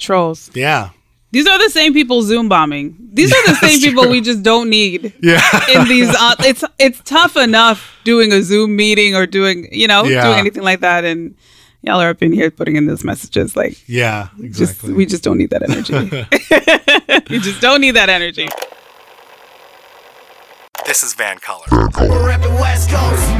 Trolls. Yeah. These are the same people Zoom bombing. These are the same people true. we just don't need. Yeah. In these, uh, it's it's tough enough doing a Zoom meeting or doing you know Yeah. doing anything like that, and y'all are up in here putting in those messages like yeah. just Exactly. we just don't need that energy. we just don't need that energy. this is Van Color. We're repping West Coast.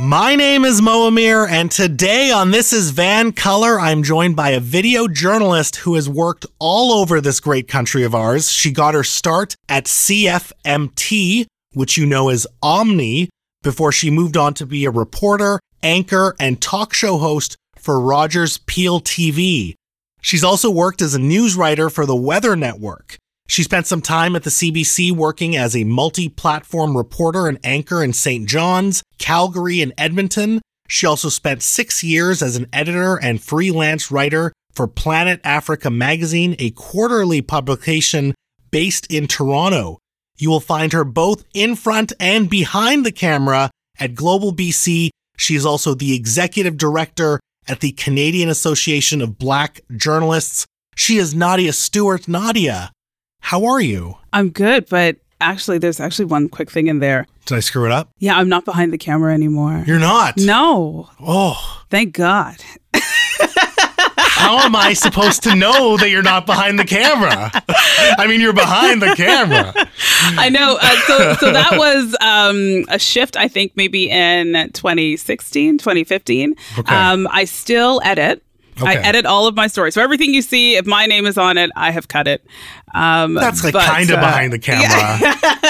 My name is Mo Amir, and today on This is Van Color, I'm joined by a video journalist who has worked all over this great country of ours. She got her start at CFMT, which you know as Omni, before she moved on to be a reporter, anchor, and talk show host for Rogers Peel TV. She's also worked as a news writer for the Weather Network. She spent some time at the CBC working as a multi platform reporter and anchor in St. John's, Calgary, and Edmonton. She also spent six years as an editor and freelance writer for Planet Africa magazine, a quarterly publication based in Toronto. You will find her both in front and behind the camera at Global BC. She is also the executive director at the Canadian Association of Black Journalists. She is Nadia Stewart. Nadia, how are you? I'm good, but actually, there's actually one quick thing in there. Did I screw it up? Yeah, I'm not behind the camera anymore. You're not. no, Oh, thank God. how am I supposed to know that you're not behind the camera? I mean, you're behind the camera. I know. Uh, so, so that was um, a shift, I think, maybe in 2016, 2015. Okay. Um, I still edit. I edit all of my stories. So everything you see, if my name is on it, I have cut it. Um, That's like kind of uh, behind the camera.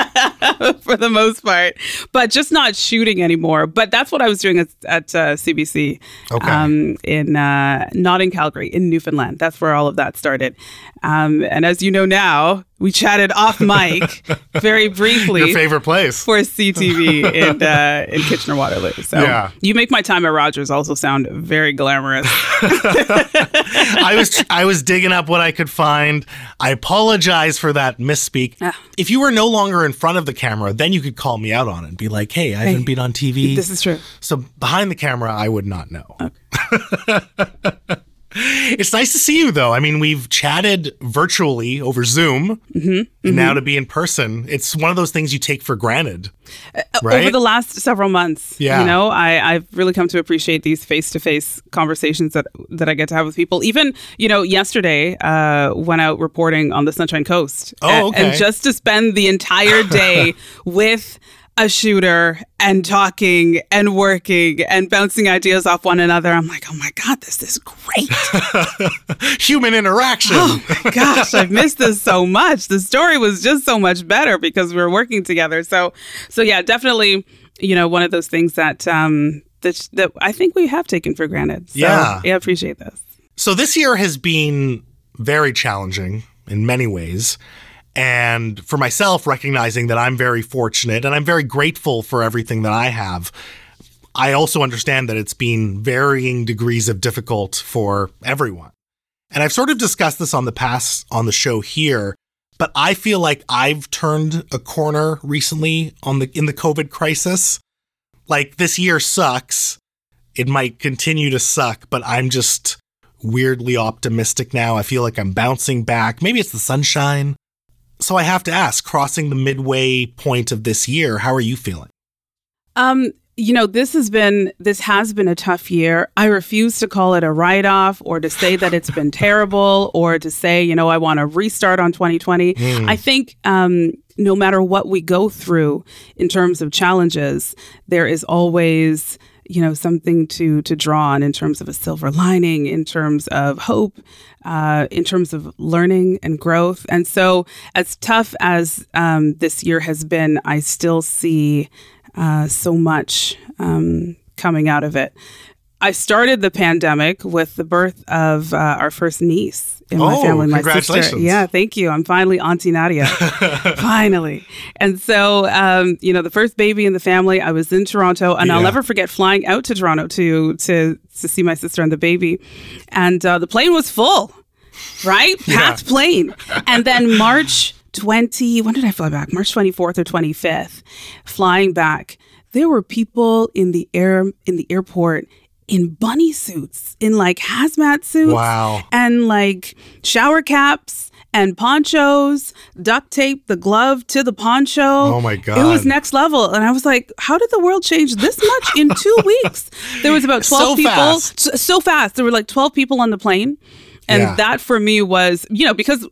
for the most part, but just not shooting anymore. But that's what I was doing at, at uh, CBC. Okay. Um, in uh, not in Calgary, in Newfoundland. That's where all of that started. Um, and as you know now, we chatted off mic very briefly Your favorite place. for CTV in uh, in Kitchener Waterloo. So Yeah. you make my time at Rogers also sound very glamorous. I was I was digging up what I could find. I apologize for that misspeak. Ah. If you were no longer in front of the camera, then you could call me out on it and be like, "Hey, I haven't been on TV." this is true. So behind the camera, I would not know. it's nice to see you, though. I mean, we've chatted virtually over Zoom, Mm-hmm, and now to be in person, it's one of those things you take for granted, right? Uh, Over the last several months, Yeah. you know, I, I've really come to appreciate these face-to-face conversations that that I get to have with people. Even, you know, yesterday, uh, went out reporting on the Sunshine Coast, Oh, okay. and just to spend the entire day with a shooter and talking and working and bouncing ideas off one another. I'm like, oh my god, this is great. Human interaction. Oh my Gosh, I've missed this so much. The story was just so much better because we were working together. So, so yeah, definitely, you know, one of those things that um that that I think we have taken for granted. So, Yeah. yeah, I appreciate this. So this year has been very challenging in many ways. And for myself, recognizing that I'm very fortunate and I'm very grateful for everything that I have, I also understand that it's been varying degrees of difficult for everyone. And I've sort of discussed this on the past on the show here, but I feel like I've turned a corner recently on the in the COVID crisis. Like this year sucks. It might continue to suck, but I'm just weirdly optimistic now. I feel like I'm bouncing back. Maybe it's the sunshine. So I have to ask, crossing the midway point of this year, how are you feeling? Um, you know, this has been this has been a tough year. I refuse to call it a write off or to say that it's been terrible or to say, you know, I want to restart on 2020. I think um, no matter what we go through in terms of challenges, there is always you know something to to draw on in terms of a silver lining in terms of hope uh, in terms of learning and growth. And so as tough as um, this year has been i still see uh, so much um, coming out of it I started the pandemic with the birth of uh, our first niece in my Oh, family, my sister. congratulations. Yeah, thank you. I'm finally Auntie Nadia. finally. And so, um, you know, the first baby in the family, I was in Toronto, and I'll never forget flying out to Toronto to to to see my sister and the baby, and uh, the plane was full, right? Packed plane, and then March. 20, when did I fly back? March 24th or 25th, flying back. There were people in the air in the airport in bunny suits, in like hazmat suits. Wow. And like shower caps and ponchos, duct tape the glove to the poncho. Oh my God. It was next level. And I was like, how did the world change this much in two weeks? There was about 12 So people. fast. So, so fast. There were like 12 people on the plane. And Yeah. that for me was, you know, because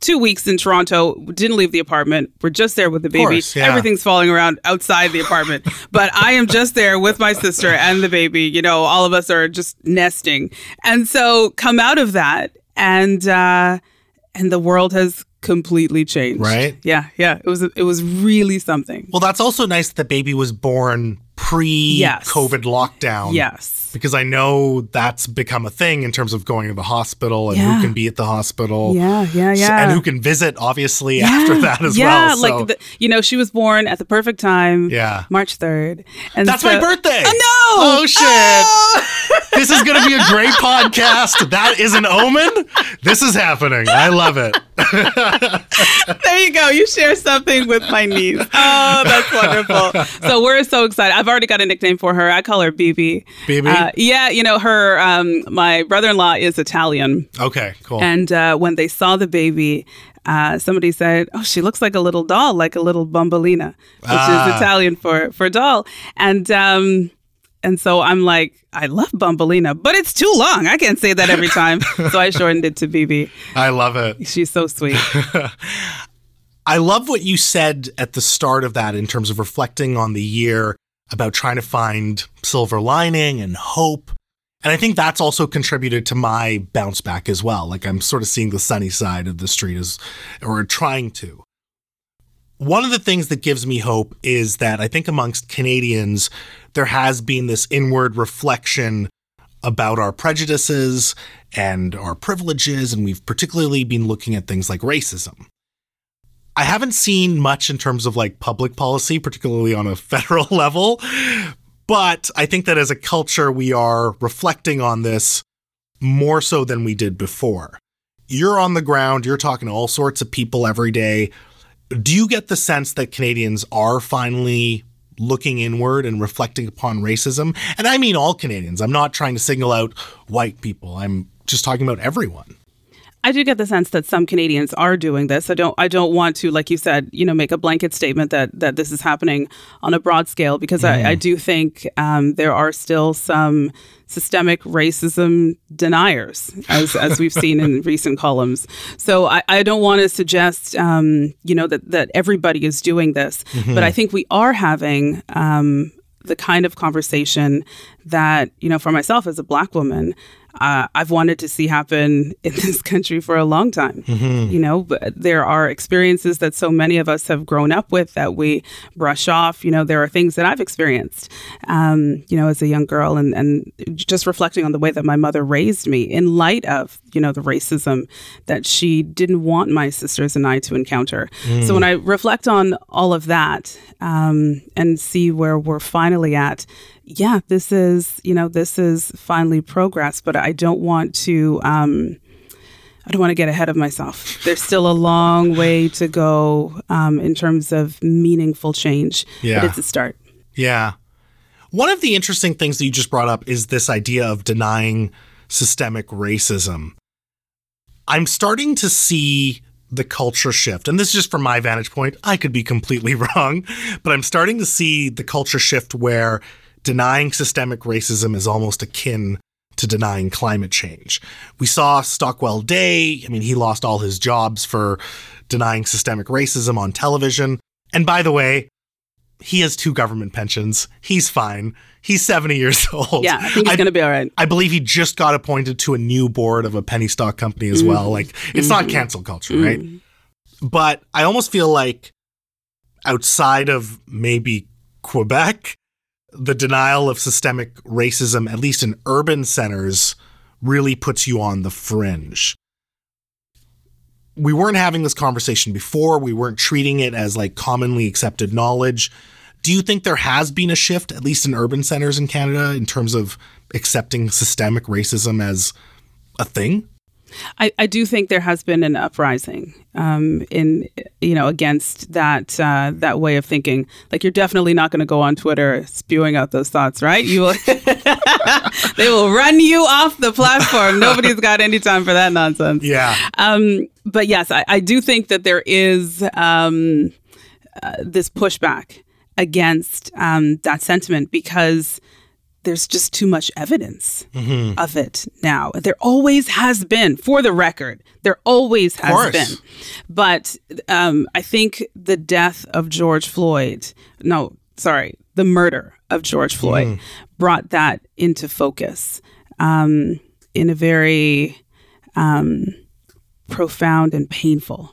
two weeks in Toronto, didn't leave the apartment. We're just there with the baby. course, yeah. Everything's falling around outside the apartment. but I am just there with my sister and the baby. You know, all of us are just nesting. And so come out of that and uh and the world has completely changed. Right? Yeah, yeah. It was it was really something. Well, that's also nice that the baby was born pre Yes. COVID lockdown. Yes. Because I know that's become a thing in terms of going to the hospital and Yeah. who can be at the hospital. Yeah, yeah, yeah. And who can visit, obviously, after that as yeah, well. So like the, you know, she was born at the perfect time. Yeah. March third. And that's so- my birthday. Oh, no! Oh, shit. this is going to be a great podcast. That is an omen. This is happening. I love it. there you go. You share something with my niece. Oh, that's wonderful. So we're so excited. I've already got a nickname for her. I call her BB. BB? Uh, yeah, you know her. Um, my brother-in-law is Italian, Okay, cool. and uh, when they saw the baby. Uh, somebody said, "Oh, she looks like a little doll, like a little bambolina," which Ah. is Italian for for doll. And um, and so I'm like, I love bambolina, but it's too long. I can't say that every time, so I shortened it to BB. I love it. She's so sweet. I love what you said at the start of that in terms of reflecting on the year about trying to find silver lining and hope. And I think that's also contributed to my bounce back as well. Like I'm sort of seeing the sunny side of the street as or trying to. One of the things that gives me hope is that I think amongst Canadians there has been this inward reflection about our prejudices and our privileges and we've particularly been looking at things like racism. I haven't seen much in terms of like public policy, particularly on a federal level. But I think that as a culture, we are reflecting on this more so than we did before. You're on the ground, you're talking to all sorts of people every day. Do you get the sense that Canadians are finally looking inward and reflecting upon racism? And I mean all Canadians. I'm not trying to single out white people, I'm just talking about everyone. I do get the sense that some Canadians are doing this. I don't. I don't want to, like you said, you know, make a blanket statement that that this is happening on a broad scale because I, I do think um, there are still some systemic racism deniers, as as we've seen in recent columns. So I, I don't want to suggest, um, you know, that that everybody is doing this, but I think we are having. Um, the kind of conversation that you know for myself as a black woman uh, i've wanted to see happen in this country for a long time. You know but there are experiences that so many of us have grown up with that we brush off. You know there are things that i've experienced um, you know as a young girl and, and just reflecting on the way that my mother raised me in light of you know the racism that she didn't want my sisters and i to encounter. So when i reflect on all of that um, and see where we're finally at yeah this is you know this is finally progress but i don't want to um, I don't want to get ahead of myself. There's still a long way to go um, in terms of meaningful change. Yeah. But it's a start. Yeah. One of the interesting things that you just brought up is this idea of denying systemic racism. I'm starting to see the culture shift, and this is just from my vantage point. I could be completely wrong, but I'm starting to see the culture shift where denying systemic racism is almost akin to denying climate change. We saw Stockwell Day. I mean, he lost all his jobs for denying systemic racism on television. And by the way, he has two government pensions. He's fine. He's 70 years old. Yeah, I think it's going to be all right. I believe he just got appointed to a new board of a penny stock company as well. Like, it's not mm-hmm. cancel culture, right? Mm-hmm. But I almost feel like outside of maybe Quebec, the denial of systemic racism, at least in urban centers, really puts you on the fringe. We weren't having this conversation before. We weren't treating it as like commonly accepted knowledge. Do you think there has been a shift, at least in urban centers in Canada, in terms of accepting systemic racism as a thing? I, I do think there has been an uprising um, in you know against that uh, that way of thinking. Like you're definitely not going to go on Twitter spewing out those thoughts, right? You will. they will run you off the platform. Nobody's got any time for that nonsense. Yeah. Um, but yes, I, I do think that there is um, uh, this pushback against um, that sentiment because there's just too much evidence of it now. There always has been, for the record, there always has been. But um, I think the death of George Floyd, no, sorry, the murder of George Floyd brought that into focus um, in a very um, profound and painful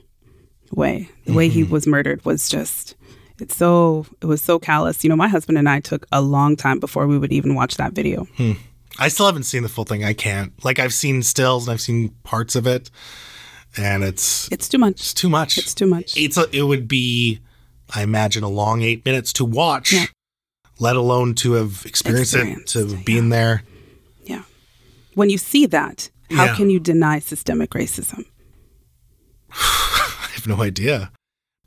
way. The way he was murdered was just it's so it was so callous. You know, my husband and I took a long time before we would even watch that video. Hmm. I still haven't seen the full thing. I can't. Like I've seen stills and I've seen parts of it, and it's It's too much. it's too much. It's too much. It's a, it would be, I imagine, a long eight minutes to watch, let alone to have experienced, Experienced, it, to have been there. Yeah. When you see that, how Yeah. can you deny systemic racism? I have no idea.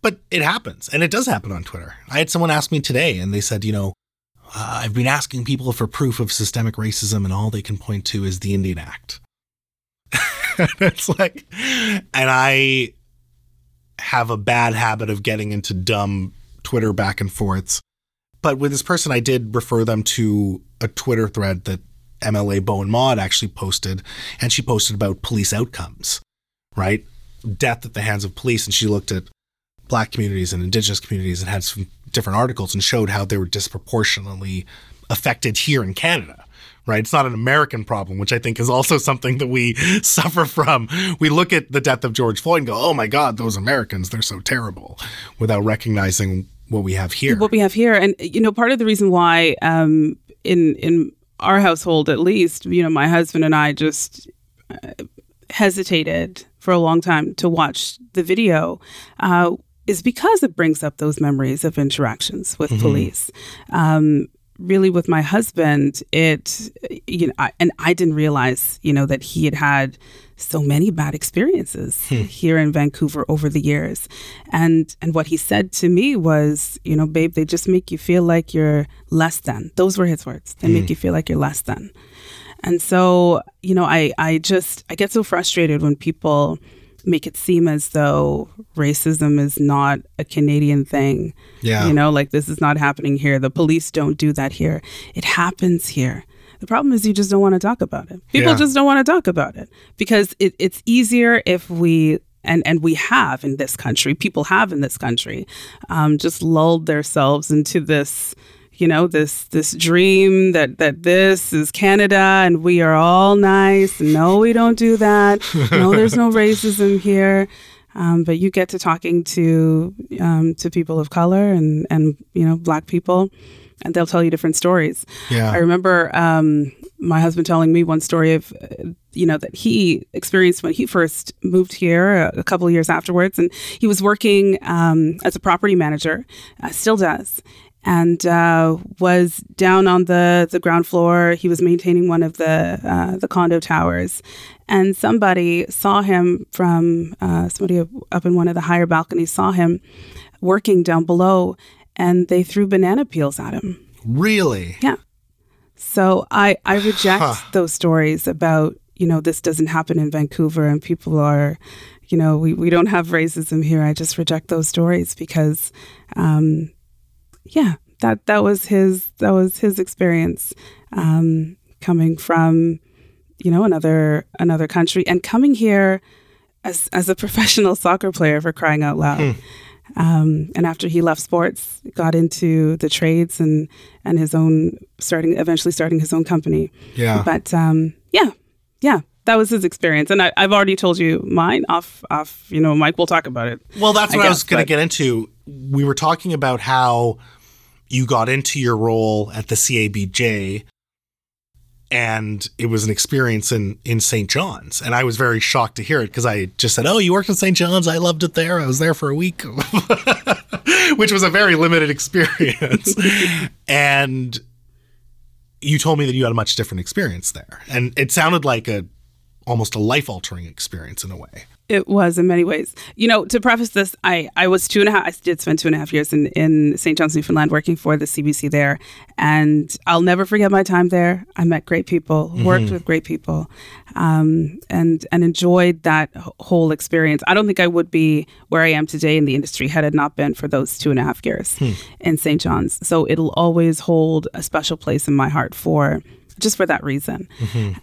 But it happens, and it does happen on Twitter. I had someone ask me today, and they said, you know, uh, I've been asking people for proof of systemic racism, and all they can point to is the Indian Act. It's like, and I have a bad habit of getting into dumb Twitter back and forths. But with this person, I did refer them to a Twitter thread that MLA Bowinn Maud actually posted, and she posted about police outcomes, right? Death at the hands of police, and she looked at black communities and indigenous communities and had some different articles and showed how they were disproportionately affected here in Canada. Right? It's not an American problem, which I think is also something that we suffer from. We look at the death of George Floyd and go, oh my God, those Americans, they're so terrible, without recognizing what we have here. What we have here, and you know, part of the reason why, um, in in our household at least, you know, my husband and I just uh, hesitated for a long time to watch the video. Uh, is because it brings up those memories of interactions with mm-hmm. police. Um, really, with my husband, it, you know, I, and I didn't realize, you know, that he had had so many bad experiences hmm. here in Vancouver over the years. And and what he said to me was, you know, babe, they just make you feel like you're less than. Those were his words. They make hmm. you feel like you're less than. And so, you know, I I just I get so frustrated when people make it seem as though racism is not a Canadian thing. Yeah. You know, like this is not happening here. The police don't do that here. It happens here. The problem is you just don't want to talk about it. People Yeah. just don't want to talk about it because it, it's easier if we and and we have in this country, people have in this country, um, just lulled themselves into this, you know, this this dream that that this is Canada and we are all nice. No, we don't do that. No, there's no racism here. Um, but you get to talking to um, to people of color and and you know black people, and they'll tell you different stories. Yeah. I remember um, my husband telling me one story of uh, you know that he experienced when he first moved here a, a couple of years afterwards, and he was working um, as a property manager, uh, still does. And uh, was down on the, the ground floor. He was maintaining one of the uh, the condo towers, and somebody saw him from uh, somebody up in one of the higher balconies saw him working down below, and they threw banana peels at him. really? Yeah. So I I reject those stories about you know this doesn't happen in Vancouver and people are you know we, we don't have racism here. I just reject those stories because um, yeah that that was his that was his experience um, coming from you know another another country and coming here as as a professional soccer player for crying out loud. Um, and after he left sports, got into the trades and and his own starting eventually starting his own company. Yeah. But um, yeah, yeah, that was his experience, and I, I've already told you mine off off. You know, Mike, we'll talk about it. Well, that's I what I was going to get into. We were talking about how you got into your role at the CABJ and it was an experience in in St. John's and I was very shocked to hear it because I just said, "Oh, you worked in St. John's? I loved it there. I was there for a week." Which was a very limited experience. and you told me that you had a much different experience there. And it sounded like a almost a life altering experience in a way. It was in many ways. You know, to preface this, I, I was two and a half, I did spend two and a half years in, in St. John's, Newfoundland, working for the CBC there. And I'll never forget my time there. I met great people, worked with great people, um, and, and enjoyed that whole experience. I don't think I would be where I am today in the industry had it not been for those two and a half years in St. John's. So it'll always hold a special place in my heart for just for that reason.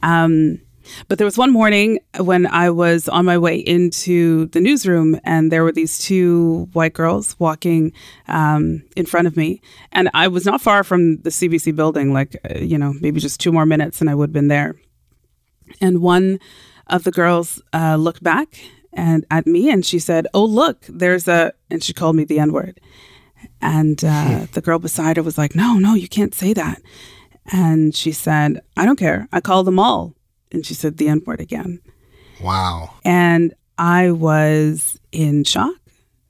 Um, but there was one morning when I was on my way into the newsroom, and there were these two white girls walking um, in front of me. And I was not far from the CBC building, like, uh, you know, maybe just two more minutes and I would have been there. And one of the girls uh, looked back and at me and she said, Oh, look, there's a, and she called me the N word. And uh, the girl beside her was like, No, no, you can't say that. And she said, I don't care. I call them all. And she said the N word again. Wow. And I was in shock.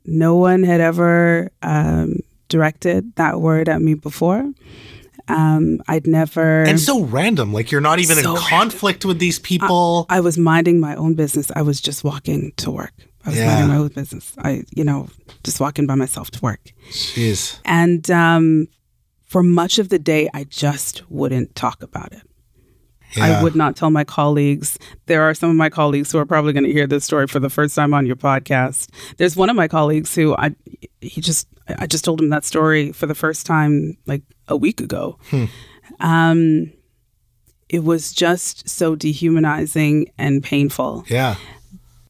No one had ever um, directed that word at me before. Um, I'd never. And so random. Like you're not even So in conflict with these people. I was minding my own business. I was just walking to work. I was Yeah. minding my own business. I, you know, just walking by myself to work. Jeez. And um, for much of the day, I just wouldn't talk about it. Yeah. I would not tell my colleagues. There are some of my colleagues who are probably going to hear this story for the first time on your podcast. There's one of my colleagues who I he just I just told him that story for the first time like a week ago. Um it was just so dehumanizing and painful. Yeah.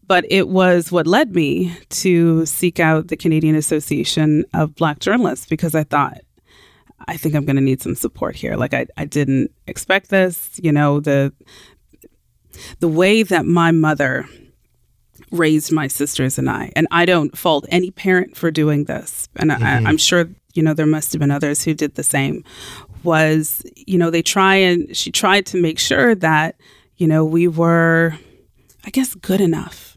But it was what led me to seek out the Canadian Association of Black Journalists because I thought, I think I'm going to need some support here. Like I, I didn't expect this. You know the the way that my mother raised my sisters and I, and I don't fault any parent for doing this, and I, mm-hmm. I'm sure you know there must have been others who did the same. Was you know they try and she tried to make sure that you know we were, I guess, good enough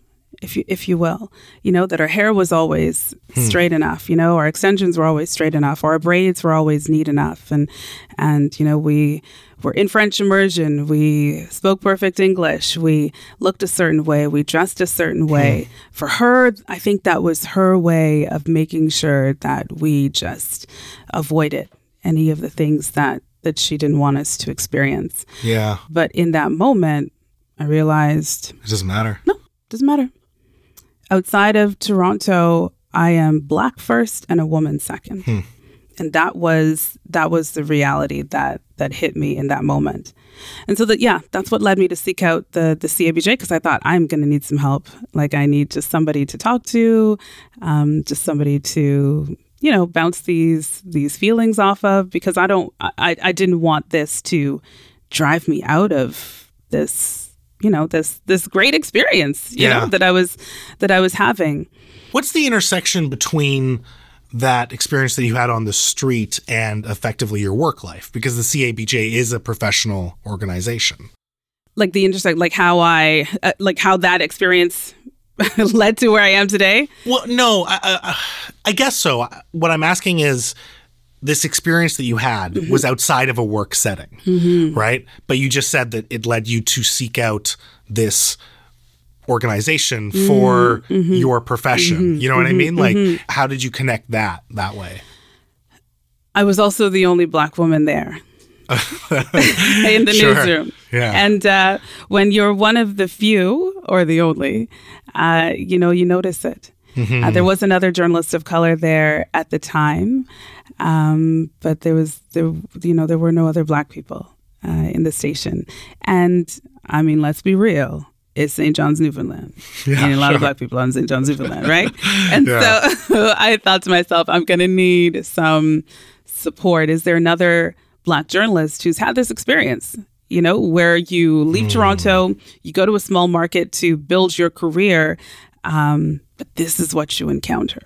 if you if you will, you know that our hair was always hmm. straight enough, you know, our extensions were always straight enough, or our braids were always neat enough, and and you know we were in French immersion, we spoke perfect English, we looked a certain way, we dressed a certain hmm. way. For her, I think that was her way of making sure that we just avoided any of the things that that she didn't want us to experience. Yeah. But in that moment, I realized It doesn't matter. no, doesn't matter. Outside of Toronto, I am black first and a woman second. And that was that was the reality that that hit me in that moment. And so that yeah, that's what led me to seek out the the CABJ because I thought I'm going to need some help. Like I need just somebody to talk to, um, just somebody to you know bounce these these feelings off of because I don't I I didn't want this to drive me out of this you know this this great experience you Yeah. know that I was that I was having. What's the intersection between that experience that you had on the street and effectively your work life? Because the CABJ is a professional organization. like the intersect like how i uh, like how that experience led to where i am today Well, no, I, I, I guess so. What I'm asking is this experience that you had Mm-hmm. was outside of a work setting, right? But you just said that it led you to seek out this organization for Mm-hmm. your profession. You know what I mean? Like, how did you connect that that way? i was also the only black woman there in the Sure. newsroom Yeah. and uh, when you're one of the few or the only uh, you know you notice it Mm-hmm. uh, there was another journalist of color there at the time um, but there was there you know there were no other black people uh, in the station and i mean let's be real it's St. John's, Newfoundland. Yeah, and a lot sure. of black people on St. John's, Newfoundland, right? And Yeah. so I thought to myself, I'm going to need some support. Is there another black journalist who's had this experience? You know, where you leave Toronto, you go to a small market to build your career, um, but this is what you encounter.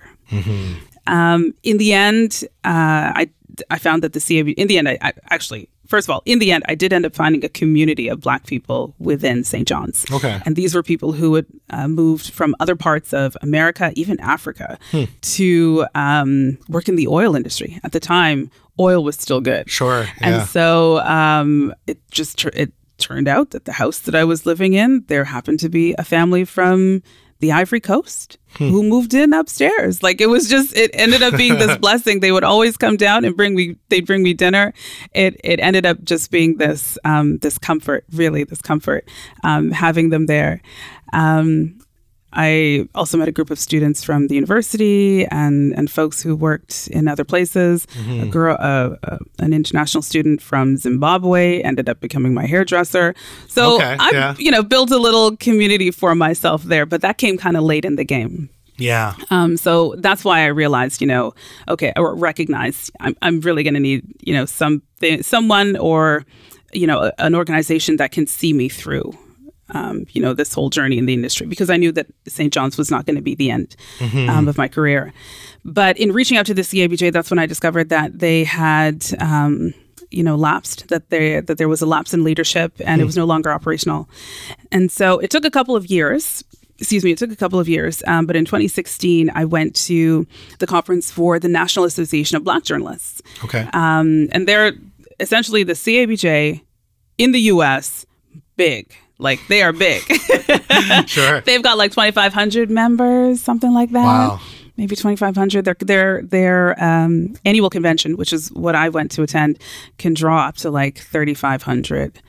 Um, in the end, uh, I I found that the CAB. In the end, I, I actually. First of all, in the end, I did end up finding a community of Black people within St. John's. Okay. And these were people who had uh, moved from other parts of America, even Africa, to um, work in the oil industry. At the time, oil was still good. Sure. And Yeah. so um, it just tr- it turned out that the house that I was living in, there happened to be a family from the Ivory Coast who moved in upstairs. Like it was just it ended up being this blessing. They would always come down and bring me they'd bring me dinner. It it ended up just being this um this comfort, really this comfort, um, having them there. Um I also met a group of students from the university and, and folks who worked in other places. A girl, uh, uh, an international student from Zimbabwe, ended up becoming my hairdresser. So Okay, I, yeah. you know, built a little community for myself there. But that came kind of late in the game. Yeah. Um, so that's why I realized, you know, okay, or recognized I'm, I'm really going to need, you know, some someone or, you know, a- an organization that can see me through, um, you know, this whole journey in the industry because I knew that St. John's was not going to be the end um, of my career. But in reaching out to the CABJ, that's when I discovered that they had. Um, you know, lapsed that there that there was a lapse in leadership and it was no longer operational, and so it took a couple of years excuse me, it took a couple of years. Um, but in 2016, I went to the conference for the National Association of Black Journalists. Okay. Um, and they're essentially the CABJ in the US, big. Like they are big. sure. They've got like 2,500 members, something like that. Wow. Maybe 2,500. Their their their um, annual convention, which is what I went to attend, can draw up to like 3,500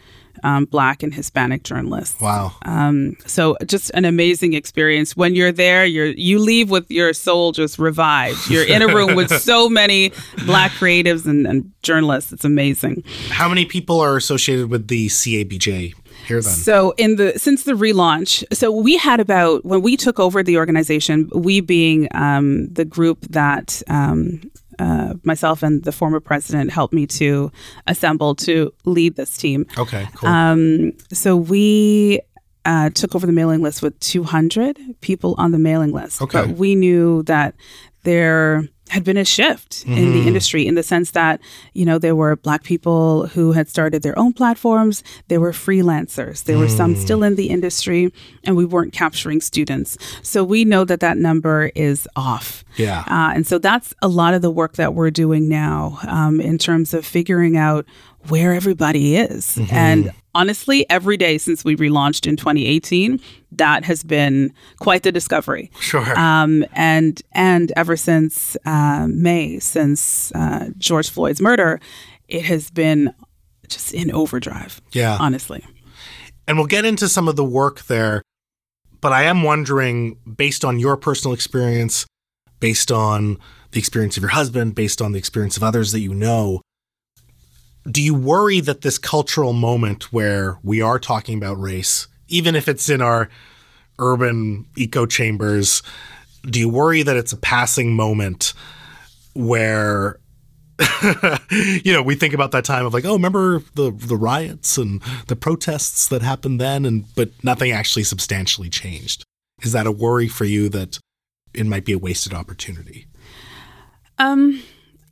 um, Black and Hispanic journalists. Wow. Um, so just an amazing experience. When you're there, you're you leave with your soul just revived. You're in a room with so many black creatives and, and journalists. It's amazing. How many people are associated with the CABJ here then? So in the since the relaunch, so we had about when we took over the organization, we being um, the group that um, uh, myself and the former president helped me to assemble to lead this team. Okay, cool. Um, so we uh, took over the mailing list with 200 people on the mailing list. Okay. But we knew that there had been a shift in Mm-hmm. the industry in the sense that, you know, there were black people who had started their own platforms, there were freelancers, there were some Mm. still in the industry, and we weren't capturing students. So we know that that number is off. yeah. Uh, and so that's a lot of the work that we're doing now um, in terms of figuring out where everybody is. And honestly, every day since we relaunched in 2018, that has been quite the discovery. Sure. Um, and and ever since uh, May, since uh, George Floyd's murder, it has been just in overdrive. Yeah. honestly. and we'll get into some of the work there. But I am wondering, based on your personal experience, based on the experience of your husband, based on the experience of others that you know, do you worry that this cultural moment where we are talking about race, even if it's in our urban echo chambers, do you worry that it's a passing moment where you know, we think about that time of like, oh, remember the the riots and the protests that happened then, and but nothing actually substantially changed. Is that a worry for you that it might be a wasted opportunity? Um,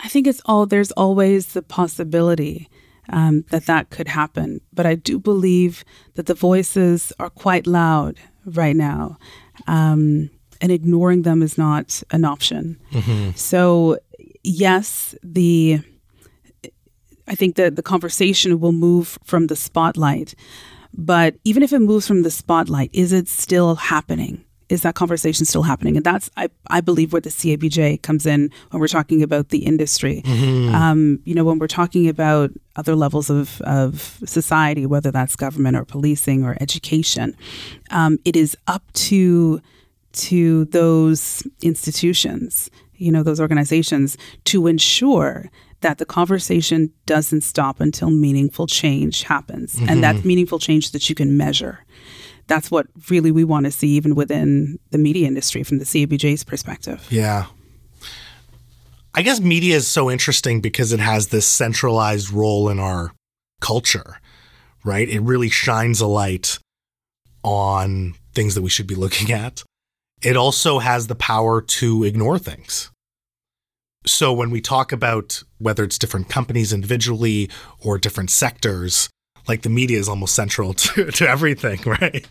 I think it's all there's always the possibility um, that that could happen, but I do believe that the voices are quite loud right now, um, and ignoring them is not an option. So, yes, the I think that the conversation will move from the spotlight, but even if it moves from the spotlight, is it still happening? Is that conversation still happening? And that's, I, I believe, where the CABJ comes in when we're talking about the industry. Um, you know, when we're talking about other levels of, of society, whether that's government or policing or education, um, it is up to to those institutions, you know, those organizations to ensure that the conversation doesn't stop until meaningful change happens. And that's meaningful change that you can measure. That's what really we want to see, even within the media industry from the CABJ's perspective. Yeah. I guess media is so interesting because it has this centralized role in our culture, right? It really shines a light on things that we should be looking at. It also has the power to ignore things. So when we talk about whether it's different companies individually or different sectors, like the media is almost central to, to everything, right?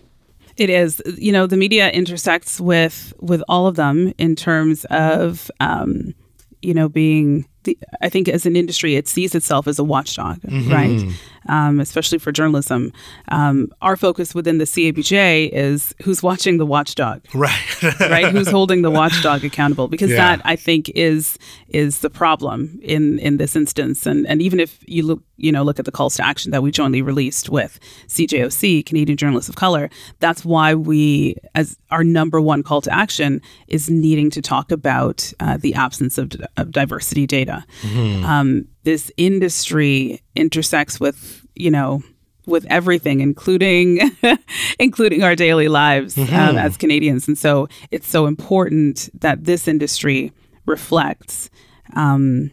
It is, you know, the media intersects with with all of them in terms of, um, you know, being the, I think as an industry, it sees itself as a watchdog, Mm-hmm. right? Um, especially for journalism. Um, our focus within the CABJ is who's watching the watchdog, Right. right? who's holding the watchdog accountable? Because Yeah. that I think is is the problem in in this instance. And and even if you look you know look at the calls to action that we jointly released with CJOC, Canadian Journalists of Color, that's why we as our number one call to action is needing to talk about uh, the absence of, of diversity data. Um, this industry intersects with you know with everything, including including our daily lives um, as Canadians. And so it's so important that this industry reflects, um,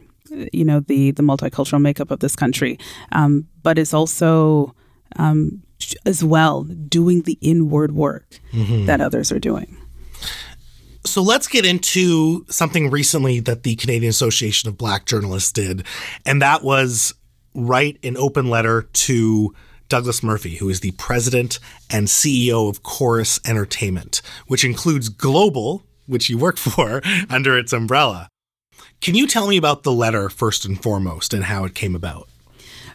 you know, the the multicultural makeup of this country, um, but is also um, as well doing the inward work that others are doing. So let's get into something recently that the Canadian Association of Black Journalists did, and that was write an open letter to Douglas Murphy, who is the president and CEO of Corus Entertainment, which includes Global, which you work for under its umbrella. Can you tell me about the letter first and foremost and how it came about?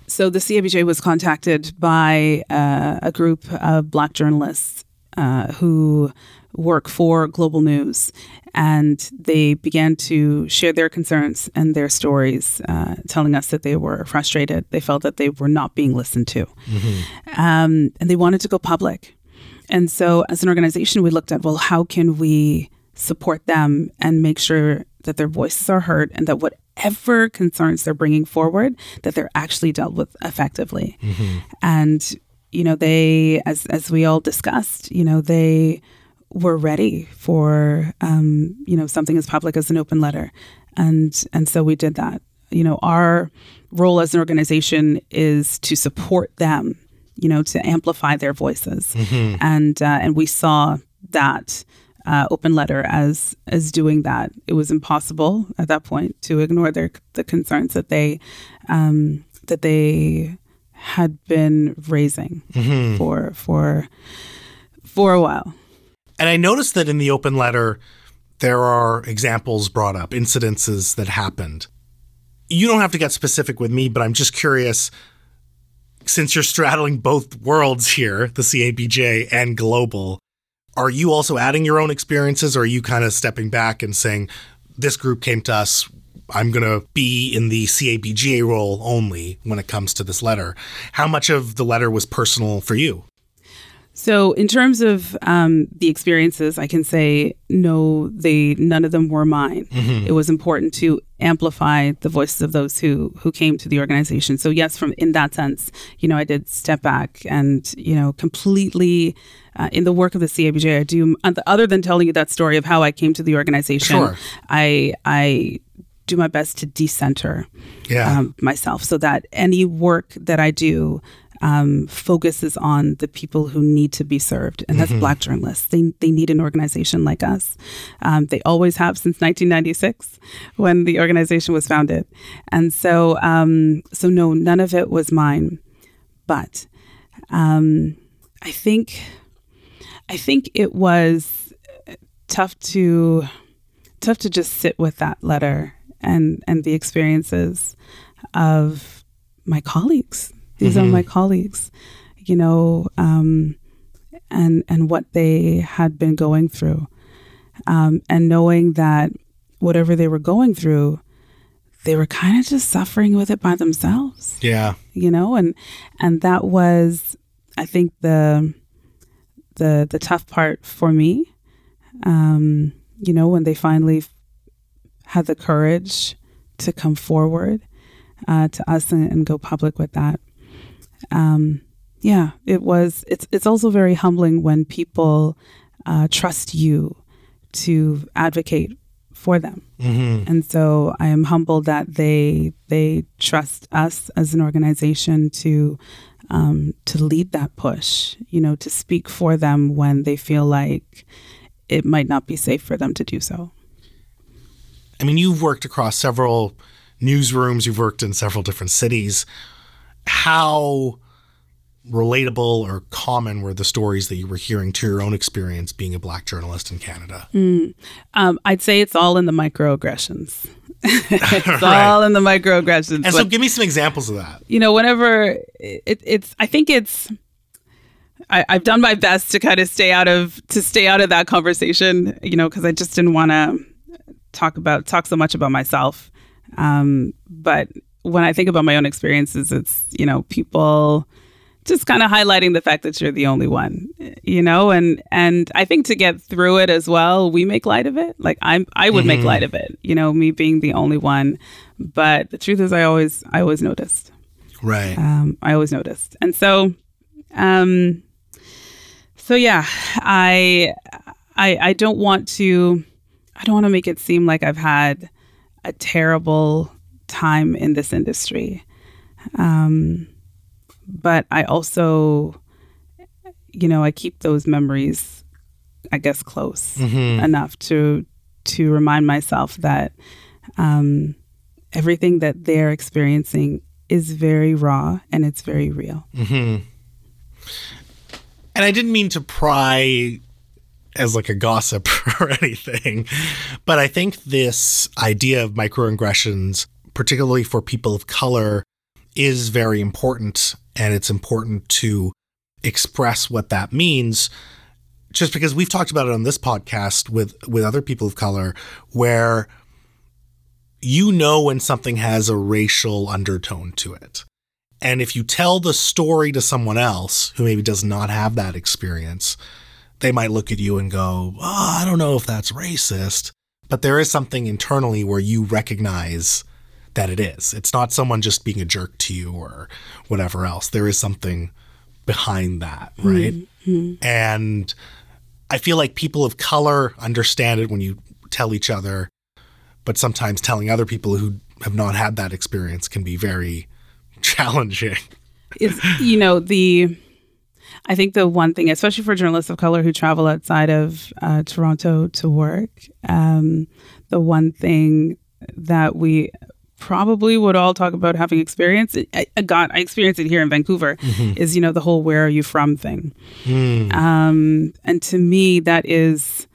So the CABJ was contacted by uh, a group of Black journalists uh, who work for Global News, and they began to share their concerns and their stories, uh, telling us that they were frustrated. They felt that they were not being listened to, um, and they wanted to go public. And so, as an organization, we looked at well, how can we support them and make sure that their voices are heard and that whatever concerns they're bringing forward that they're actually dealt with effectively and you know they as as we all discussed you know they were ready for um, you know something as public as an open letter. And and so we did that. You know our role as an organization is to support them you know to amplify their voices. And uh, and we saw that uh, open letter as as doing that. It was impossible at that point to ignore their the concerns that they um, that they had been raising for for for a while. And I noticed that in the open letter, there are examples brought up, incidences that happened. You don't have to get specific with me, but I'm just curious since you're straddling both worlds here, the CABJ and global, are you also adding your own experiences or are you kind of stepping back and saying, this group came to us? I'm going to be in the CABJ role only when it comes to this letter. How much of the letter was personal for you? So, in terms of um, the experiences, I can say no. They none of them were mine. It was important to amplify the voices of those who who came to the organization. So, yes, from in that sense, you know, I did step back and you know completely uh, in the work of the CABJ. I do other than telling you that story of how I came to the organization. Sure. I I do my best to decenter Yeah. um, myself so that any work that I do um, focuses on the people who need to be served, and that's Black journalists. They they need an organization like us. Um, they always have since 1996, when the organization was founded, and so um, so no, none of it was mine, but um, I think I think it was tough to tough to just sit with that letter and and the experiences of my colleagues. These are my colleagues, you know, um, and and what they had been going through, um, and knowing that whatever they were going through, they were kind of just suffering with it by themselves. Yeah. you know and and that was i think the the the tough part for me. Um you know when they finally f- had the courage to come forward uh, to us and, and go public with that um yeah it was it's it's also very humbling when people uh, trust you to advocate for them and so I am humbled that they they trust us as an organization to um, to lead that push. You know, to speak for them when they feel like it might not be safe for them to do so. I mean, you've worked across several newsrooms, you've worked in several different cities. How relatable or common were the stories that you were hearing to your own experience being a black journalist in Canada? Um, I'd say it's all in the microaggressions. it's Right. all in the microaggressions. And so, give me some examples of that. you know, whenever it, it's, I think it's, I, I've done my best to kind of stay out of to stay out of that conversation, you know, because I just didn't want to talk about talk so much about myself. Um, but when I think about my own experiences, it's you know people just kind of highlighting the fact that you're the only one, you know, and and I think to get through it as well, we make light of it. Like I'm, I would make light of it, you know, me being the only one. But the truth is, I always, I always noticed. Right. Um, I always noticed, and so, um, so yeah, I, I, I don't want to, I don't want to make it seem like I've had a terrible time in this industry, um, but I also, you know, I keep those memories, I guess, close enough to to remind myself that um, everything that they're experiencing is very raw and it's very real. And I didn't mean to pry as like a gossip or anything, but I think this idea of microaggressions, particularly for people of color, is very important. And it's important to express what that means. Just because we've talked about it on this podcast with with other people of color, where you know when something has a racial undertone to it. And if you tell the story to someone else who maybe does not have that experience, they might look at you and go, oh, I don't know if that's racist. But there is something internally where you recognize that it is. It's not someone just being a jerk to you or whatever else. There is something behind that, right? And I feel like people of color understand it when you tell each other, but sometimes telling other people who have not had that experience can be very challenging. It's you know the I think the one thing, especially for journalists of color who travel outside of uh, Toronto to work, um, the one thing that we probably would all talk about having experienced, I, I got I experienced it here in Vancouver, is you know the whole "Where are you from?" thing, um, and to me that is.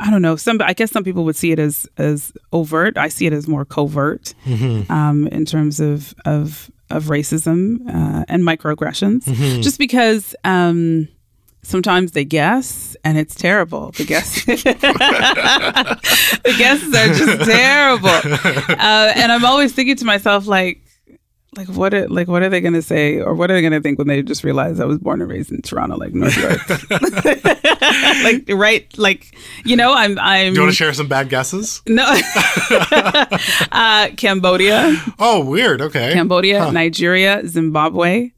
I don't know. Some, I guess, some people would see it as as overt. I see it as more covert, um, in terms of of of racism uh, and microaggressions. Just because um, sometimes they guess, and it's terrible. The guess, the guesses are just terrible. Uh, and I'm always thinking to myself, like, like what are, like what are they going to say or what are they going to think when they just realize I was born and raised in Toronto like North York like right like you know I'm I'm Do you want to share some bad guesses? no uh Cambodia Oh, weird. Okay. Cambodia Nigeria Zimbabwe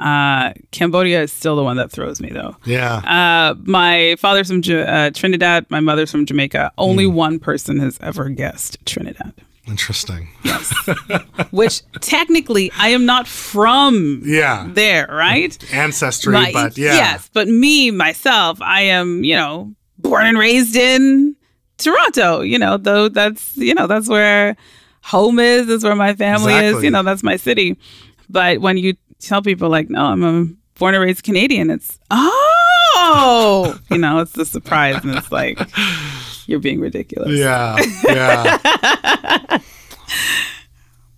uh Cambodia is still the one that throws me though yeah. uh my father's from Ja- uh, Trinidad my mother's from Jamaica only one person has ever guessed Trinidad Interesting. Yes. which technically I am not from Yeah. there right Ancestry, My- but yeah. Yes, but me myself, I am, you know, born and raised in Toronto. You know, though that's you know that's where home is. That's where my family is. You know, that's my city. But when you tell people like, no, I'm a born and raised Canadian, it's oh, you know, it's the surprise, and it's like you're being ridiculous. Yeah. Yeah.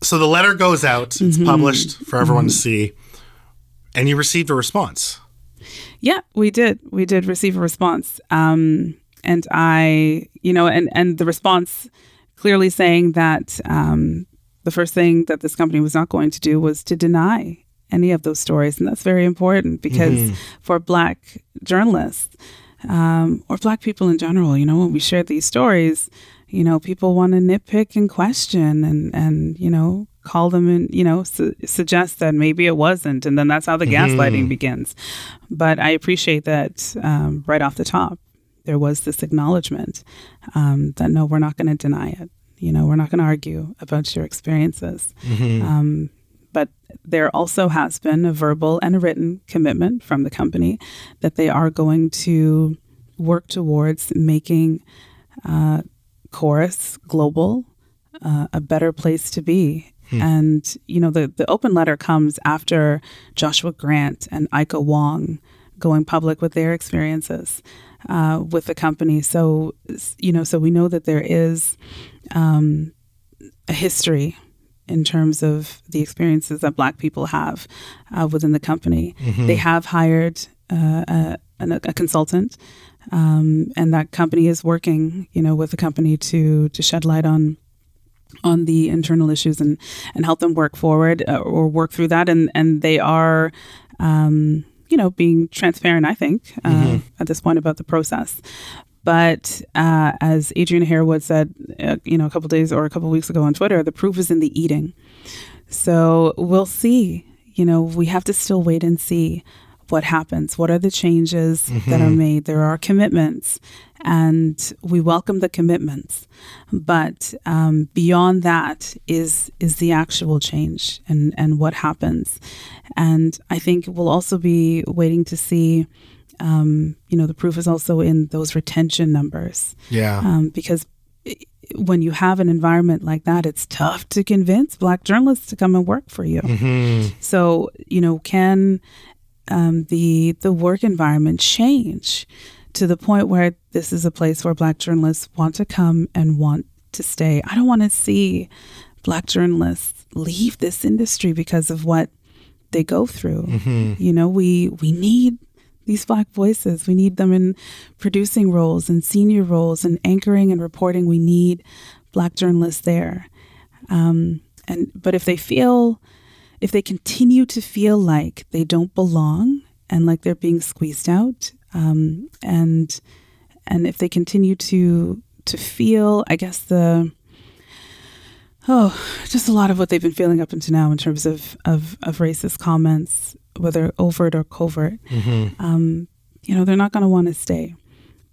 so the letter goes out, it's Mm-hmm. published for everyone to see, and you received a response. Yeah, we did. We did receive a response. Um, and I, you know, and, and the response clearly saying that um, the first thing that this company was not going to do was to deny any of those stories. And that's very important because for Black journalists um, or Black people in general, you know, when we share these stories, you know, people want to nitpick and question and, and you know, call them and, you know, su- suggest that maybe it wasn't. And then that's how the gaslighting begins. But I appreciate that um, right off the top, there was this acknowledgement um, that no, we're not going to deny it. You know, we're not going to argue about your experiences. Um, but there also has been a verbal and a written commitment from the company that they are going to work towards making uh, Corus Global uh, a better place to be. And, you know, the, the open letter comes after Joshua Grant and Ika Wong going public with their experiences uh, with the company. So, you know, so we know that there is um, a history in terms of the experiences that Black people have uh, within the company. They have hired uh, a, a consultant, um, and that company is working, you know, with the company to to shed light on on the internal issues and and help them work forward uh, or work through that. And and they are. Um, you know, being transparent, I think, uh, at this point about the process. But uh, as Adriana Harewood said, uh, you know, a couple days or a couple weeks ago on Twitter, the proof is in the eating. So we'll see. You know, we have to still wait and see what happens. What are the changes that are made? There are commitments, and we welcome the commitments. But um, beyond that is is the actual change and and what happens. And I think we'll also be waiting to see. Um, you know, the proof is also in those retention numbers Yeah. um, because i- when you have an environment like that, it's tough to convince black journalists to come and work for you. So, you know, can um, the the work environment change to the point where this is a place where black journalists want to come and want to stay? I don't want to see black journalists leave this industry because of what they go through. You know, we we need these black voices. We need them in producing roles and senior roles and anchoring and reporting. We need black journalists there. Um, and but if they feel, if they continue to feel like they don't belong and like they're being squeezed out, um, and and if they continue to to feel, I guess the oh, just a lot of what they've been feeling up until now in terms of of, of racist comments, whether overt or covert. Um, you know, they're not going to want to stay,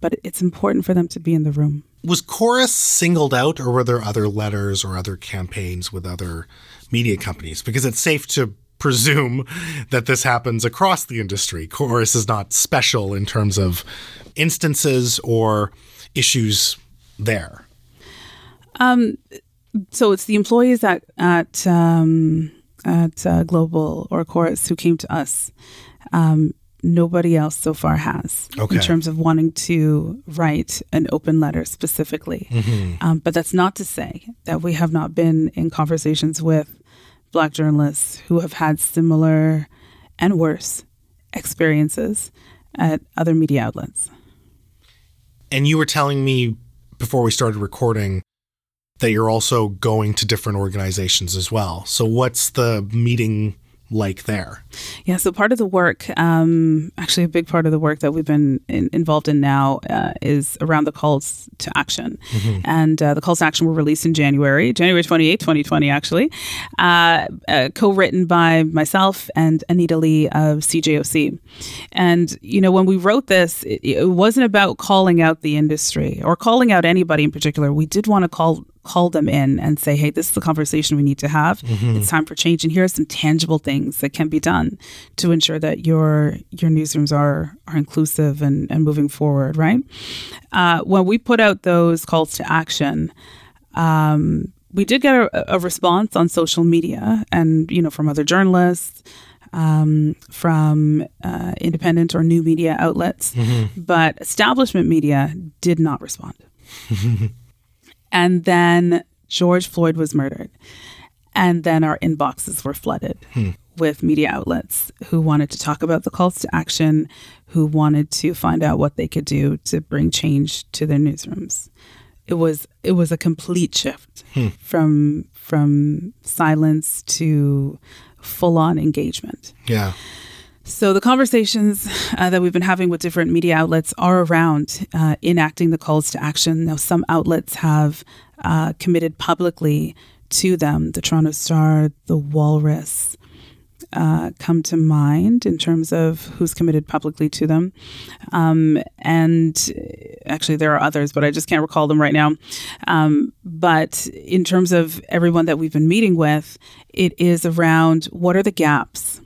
but it's important for them to be in the room. Was Corus singled out, or were there other letters or other campaigns with other media companies? Because it's safe to presume that this happens across the industry. Corus is not special in terms of instances or issues there. So it's the employees at at um, at uh, Global or Corus who came to us. Um, nobody else so far has Okay. in terms of wanting to write an open letter specifically. Um, but that's not to say that we have not been in conversations with Black journalists who have had similar and worse experiences at other media outlets. And you were telling me before we started recording that you're also going to different organizations as well. So what's the meeting like there? Yeah, so part of the work, um, actually, a big part of the work that we've been in, involved in now uh, is around the calls to action. And uh, the calls to action were released in January, January 28, 2020, actually, uh, uh, co written by myself and Anita Li of CJOC. And, you know, when we wrote this, it, it wasn't about calling out the industry or calling out anybody in particular. We did want to call call them in and say, hey, this is the conversation we need to have. It's time for change. And here are some tangible things that can be done to ensure that your your newsrooms are are inclusive and, and moving forward, right? Uh, when we put out those calls to action, um, we did get a, a response on social media and, you know, from other journalists, um, from uh, independent or new media outlets, but establishment media did not respond. and then George Floyd was murdered. And then our inboxes were flooded hmm. with media outlets who wanted to talk about the calls to action, who wanted to find out what they could do to bring change to their newsrooms. It was it was a complete shift hmm. from from silence to full on engagement. Yeah. So the conversations uh, that we've been having with different media outlets are around uh, enacting the calls to action. Now, some outlets have uh, committed publicly to them. The Toronto Star, the Walrus, uh, come to mind in terms of who's committed publicly to them. Um, and uh, actually, there are others, but I just can't recall them right now. Um, but in terms of everyone that we've been meeting with, it is around what are the gaps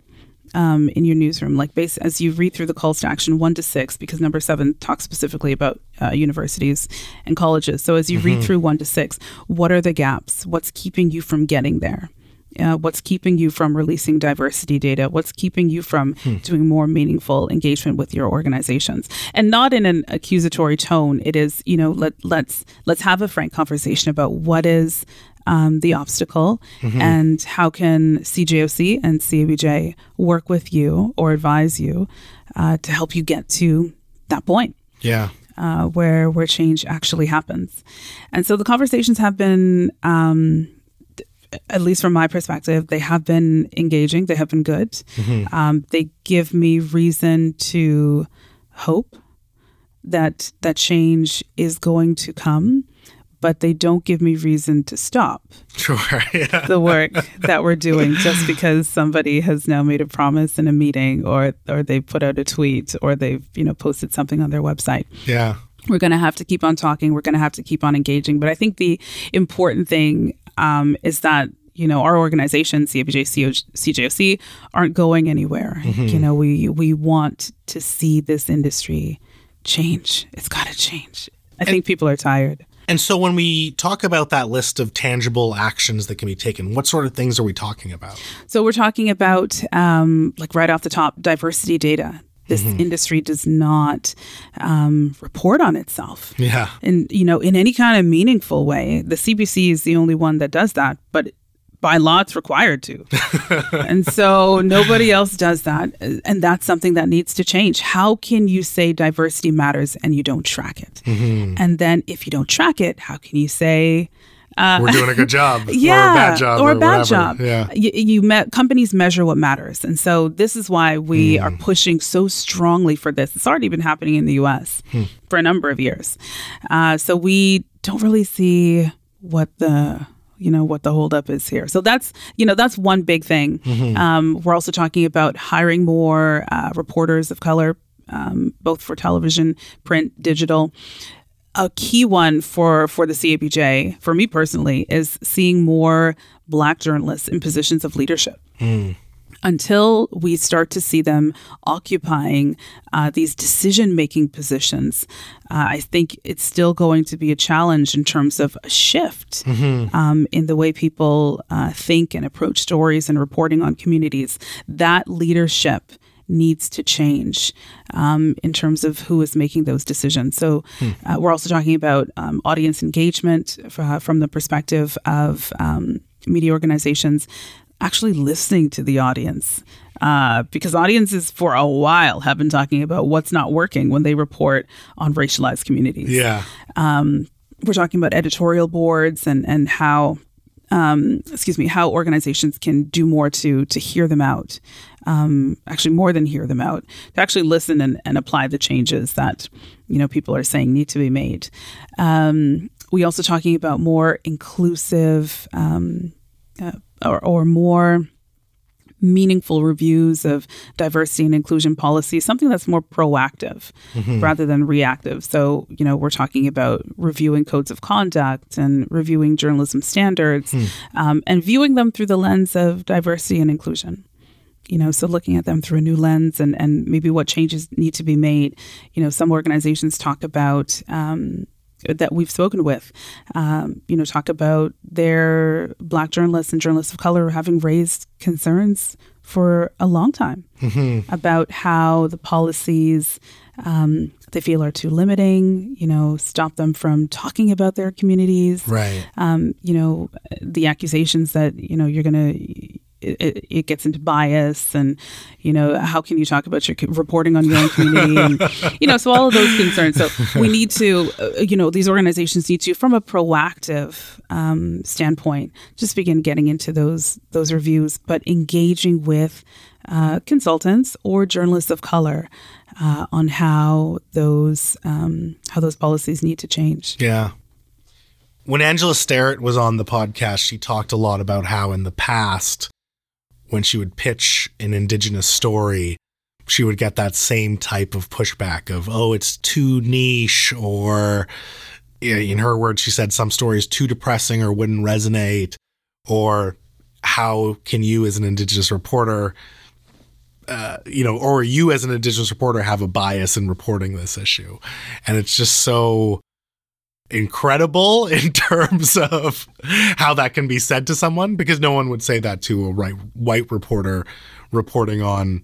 um, in your newsroom, like base as you read through the calls to action one to six, because number seven talks specifically about uh, universities and colleges. So as you read through one to six, what are the gaps? What's keeping you from getting there? Uh, what's keeping you from releasing diversity data? What's keeping you from doing more meaningful engagement with your organizations? And not in an accusatory tone. It is, you know, let let's let's have a frank conversation about what is um, the obstacle, and how can CJOC and CABJ work with you or advise you uh, to help you get to that point Yeah. uh, where where change actually happens. And so the conversations have been, um, at least from my perspective, they have been engaging. They have been good. Um, they give me reason to hope that that change is going to come. But they don't give me reason to stop Sure. yeah. the work that we're doing just because somebody has now made a promise in a meeting or or they put out a tweet or they've you know posted something on their website Yeah. we're going to have to keep on talking. We're going to have to keep on engaging. But I think the important thing um, is that you know our organization, CABJ, CJOC, aren't going anywhere. You know, we we want to see this industry change. It's got to change. I think people are tired. And so when we talk about that list of tangible actions that can be taken, what sort of things are we talking about? So we're talking about, um, like right off the top, diversity data. This industry does not um, report on itself. Yeah. and you know in any kind of meaningful way the cbc is the only one that does that but by law it's required to and so nobody else does that and that's something that needs to change how can you say diversity matters and you don't track it mm-hmm. and then if you don't track it how can you say uh, We're doing a good job. yeah, Or a bad job. or a bad whatever. job. Yeah. you, you me- companies measure what matters, and so this is why we hmm. are pushing so strongly for this. It's already been happening in the U.S. Hmm. for a number of years, uh, so we don't really see what the you know what the holdup is here. So that's you know that's one big thing. Um, we're also talking about hiring more uh, reporters of color, um, both for television, print, digital a key one for for the CABJ for me personally is seeing more black journalists in positions of leadership. Until we start to see them occupying uh, these decision making positions, uh, I think it's still going to be a challenge in terms of a shift um, in the way people uh, think and approach stories and reporting on communities. That leadership needs to change um, in terms of who is making those decisions. So uh, we're also talking about um, audience engagement f- from the perspective of um, media organizations actually listening to the audience. Uh, because audiences for a while have been talking about what's not working when they report on racialized communities Yeah. we're talking about editorial boards and and how um, excuse me how organizations can do more to to hear them out um, actually more than hear them out to actually listen and, and apply the changes that you know people are saying need to be made um, we also talking about more inclusive um, uh, or, or more meaningful reviews of diversity and inclusion policy, something that's more proactive rather than reactive. So, you know, we're talking about reviewing codes of conduct and reviewing journalism standards um, and viewing them through the lens of diversity and inclusion. You know, so looking at them through a new lens and, and maybe what changes need to be made. You know, some organizations talk about um, that we've spoken with, um, you know, talk about their black journalists and journalists of color having raised concerns for a long time about how the policies um, they feel are too limiting, you know, stop them from talking about their communities. Right. Um, you know, the accusations that, you know, you're going to, it, it gets into bias and, you know, how can you talk about your reporting on your own community? And, you know, so all of those concerns. So we need to, uh, you know, these organizations need to, from a proactive um, standpoint, just begin getting into those, those reviews, but engaging with uh, consultants or journalists of color uh, on how those, um, how those policies need to change. Yeah. When Angela Sterritt was on the podcast, she talked a lot about how in the past, when she would pitch an Indigenous story, she would get that same type of pushback of, oh, it's too niche, or in her words, she said some stories too depressing or wouldn't resonate, or how can you as an Indigenous reporter, uh, you know, or you as an Indigenous reporter have a bias in reporting this issue? And it's just so incredible in terms of how that can be said to someone because no one would say that to a right, white reporter reporting on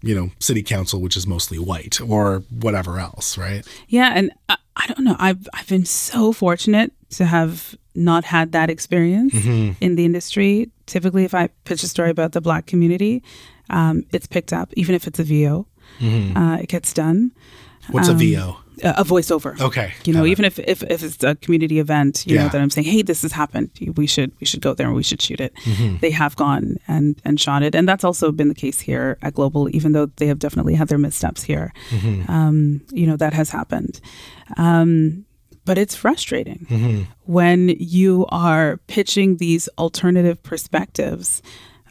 you know city council which is mostly white or whatever else right Yeah, and I, I don't know. I've I've been so fortunate to have not had that experience in the industry. Typically, if I pitch a story about the Black community, um, it's picked up, even if it's a VO. Uh, it gets done. What's a VO? A voiceover. Okay, You know, it. even if, if if it's a community event, you Yeah. know that I'm saying, hey, this has happened. We should we should go there and we should shoot it. Mm-hmm. They have gone and and shot it, and that's also been the case here at Global. Even though they have definitely had their missteps here, Mm-hmm. um, you know that has happened. Um, but it's frustrating Mm-hmm. when you are pitching these alternative perspectives.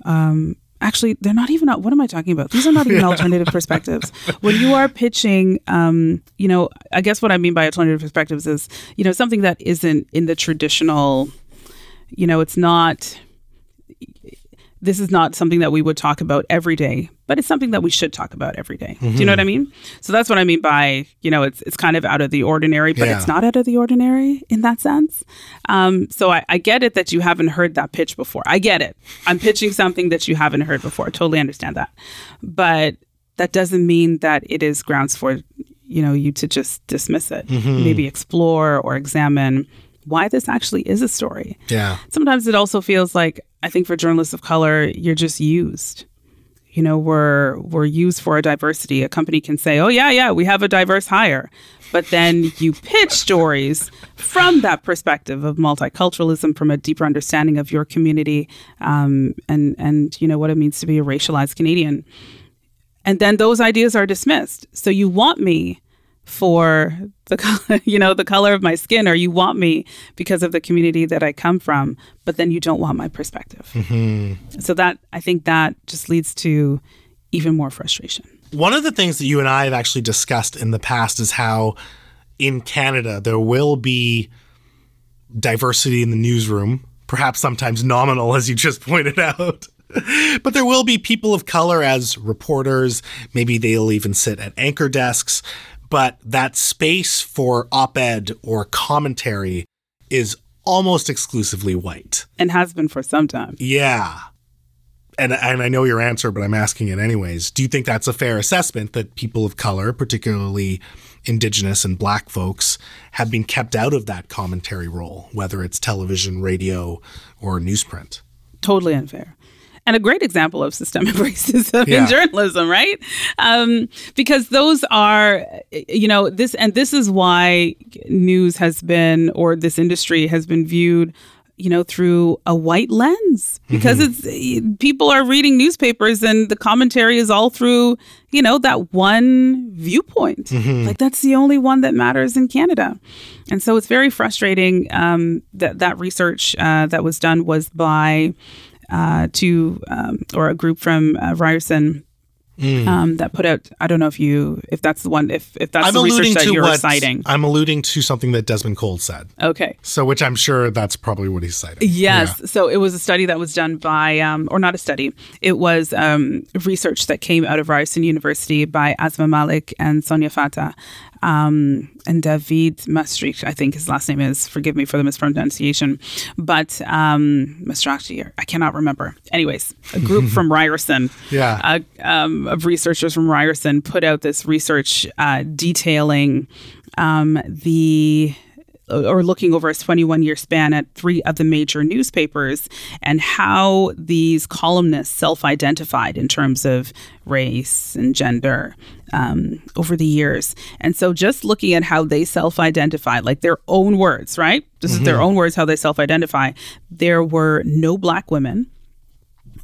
Um, actually, they're not even. What am I talking about? These are not even alternative perspectives. When you are pitching, um, you know, I guess what I mean by alternative perspectives is, you know, something that isn't in the traditional. You know, it's not. This is not something that we would talk about every day, but it's something that we should talk about every day. Do you know what I mean? So that's what I mean by you know it's it's kind of out of the ordinary, but Yeah. it's not out of the ordinary in that sense. Um, so I, I get it that you haven't heard that pitch before. I get it. I'm pitching something that you haven't heard before. I Totally understand that, but that doesn't mean that it is grounds for you know you to just dismiss it. Maybe explore or examine why this actually is a story. Yeah. Sometimes it also feels like I think for journalists of color, you're just used. You know, we're we're used for a diversity. A company can say, "Oh yeah, yeah, we have a diverse hire," but then you pitch stories from that perspective of multiculturalism, from a deeper understanding of your community, um, and and you know what it means to be a racialized Canadian. And then those ideas are dismissed. So you want me for the color, you know the color of my skin, or you want me because of the community that I come from, but then you don't want my perspective. Mm-hmm. So that I think that just leads to even more frustration. One of the things that you and I have actually discussed in the past is how in Canada there will be diversity in the newsroom, perhaps sometimes nominal, as you just pointed out. But there will be people of color as reporters. Maybe they'll even sit at anchor desks. But that space for op ed or commentary is almost exclusively white. and has been for some time. Yeah. And, and I know your answer, but I'm asking it anyways. Do you think that's a fair assessment that people of color, particularly Indigenous and Black folks, have been kept out of that commentary role, whether it's television, radio, or newsprint? Totally unfair. And a great example of systemic racism Yeah. in journalism, right? Um, because those are, you know, this, and this is why news has been, or this industry has been viewed you know through a white lens. Because it's people are reading newspapers and the commentary is all through you know that one viewpoint. Like that's the only one that matters in canada. And so it's very frustrating um, that that research uh, that was done was by uh, two um, or a group from uh, ryerson um, that put out i don't know if you if that's the one if if that's I'm the research that you're what citing I'm alluding to something that Desmond Cole said. okay So, which I'm sure that's probably what he's citing. Yes. So it was a study that was done by, um, or not a study, it was um, research that came out of Ryerson University by Asmaa Malik and Sonya Fatah. Um, and David Maastricht, I think his last name is, forgive me for the mispronunciation, but um, I cannot remember. Anyways, a group from Ryerson Yeah. uh, um, of researchers from Ryerson put out this research uh, detailing um, the or looking over a 21 year span at three of the major newspapers and how these columnists self identified in terms of race and gender um, over the years. And so just looking at how they self identify, like their own words, right? This is their own words, how they self identify. There were no black women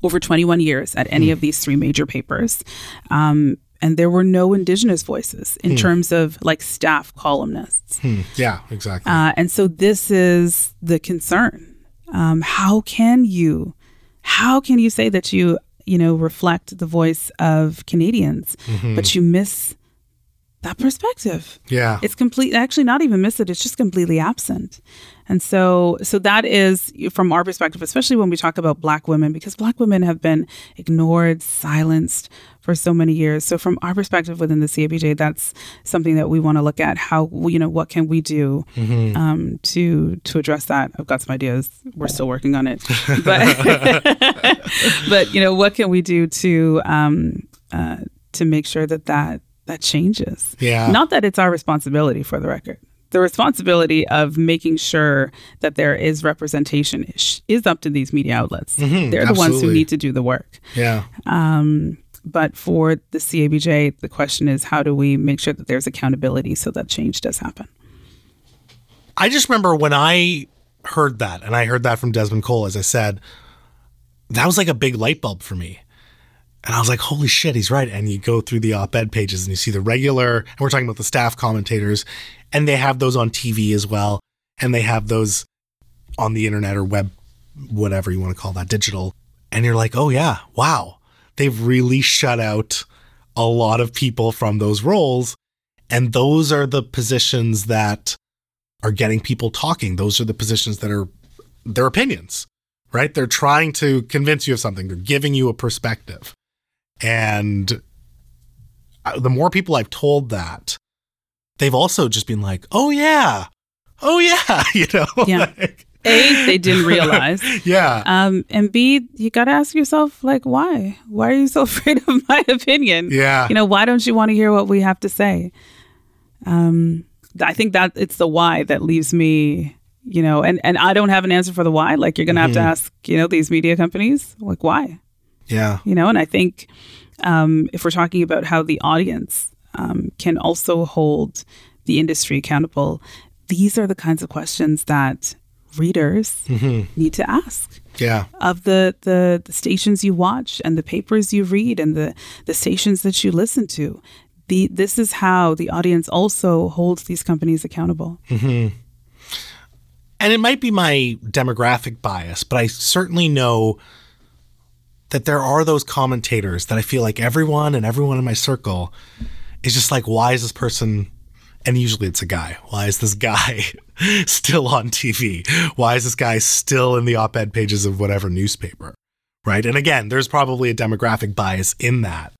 over 21 years at any of these three major papers. Um, and there were no indigenous voices in terms of like staff columnists. Yeah, exactly. Uh, and so this is the concern. Um, how can you, how can you say that you, you know, reflect the voice of Canadians, mm-hmm. but you miss that perspective? yeah. It's complete. Actually, not even miss it. It's just completely absent. And so, so that is from our perspective, especially when we talk about Black women, because Black women have been ignored, silenced for so many years. So, from our perspective within the CABJ, that's something that we want to look at. How you know what can we do um, to to address that? I've got some ideas. We're still working on it, but but you know what can we do to um, uh, to make sure that that that changes? Yeah. Not that it's our responsibility for the record. the responsibility of making sure that there is representation is, is up to these media outlets. They're the ones who Mm-hmm. need to do the work. Yeah. Um, but for the CABJ, the question is how do we make sure that there's accountability so that change does happen? I just remember when I heard that, and I heard that from Desmond Cole, as I said, that was like a big light bulb for me. And I was like, holy shit, he's right. And you go through the op ed pages and you see the regular, and we're talking about the staff commentators, and they have those on TV as well. And they have those on the internet or web, whatever you want to call that, digital. And you're like, oh, yeah, wow. They've really shut out a lot of people from those roles. And those are the positions that are getting people talking. Those are the positions that are their opinions, right? They're trying to convince you of something, they're giving you a perspective. And the more people I've told that, they've also just been like, oh, yeah. Oh, yeah. You know? Yeah. Like, A, they didn't realize. yeah. Um, and B, you got to ask yourself, like, why? Why are you so afraid of my opinion? Yeah. You know, why don't you want to hear what we have to say? Um, I think that it's the why that leaves me, you know, and, and I don't have an answer for the why. Like, you're going to have to ask, you know, these media companies, like, why? yeah. you know and i think um, if we're talking about how the audience um, can also hold the industry accountable these are the kinds of questions that readers mm-hmm. need to ask Yeah. of the, the the stations you watch and the papers you read and the the stations that you listen to the this is how the audience also holds these companies accountable mm-hmm. and it might be my demographic bias, but I certainly know that there are those commentators that I feel like everyone and everyone in my circle is just like, why is this person? And usually it's a guy. Why is this guy still on TV? Why is this guy still in the op ed pages of whatever newspaper? Right. And again, there's probably a demographic bias in that.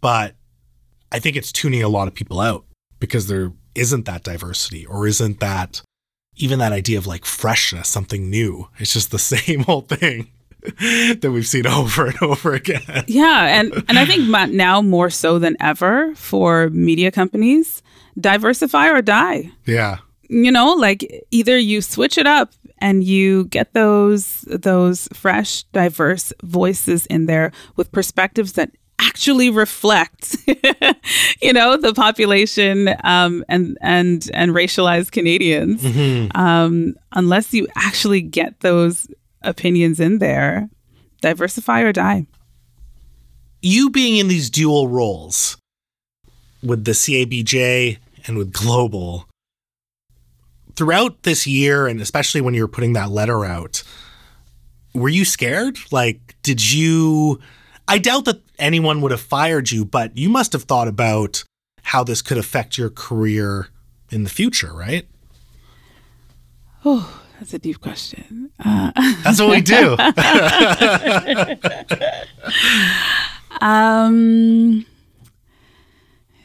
But I think it's tuning a lot of people out because there isn't that diversity or isn't that even that idea of like freshness, something new. It's just the same old thing that we've seen over and over again. Yeah, and and I think now more so than ever for media companies, diversify or die. Yeah. You know, like either you switch it up and you get those those fresh, diverse voices in there with perspectives that actually reflect, you know, the population um, and and and racialized Canadians. Um, unless you actually get those opinions in there, diversify or die. You being in these dual roles with the CABJ and with Global throughout this year, and especially when you were putting that letter out, were you scared? Like, did you? I doubt that anyone would have fired you, but you must have thought about how this could affect your career in the future, right? Oh, that's a deep question. Uh, That's what we do. um,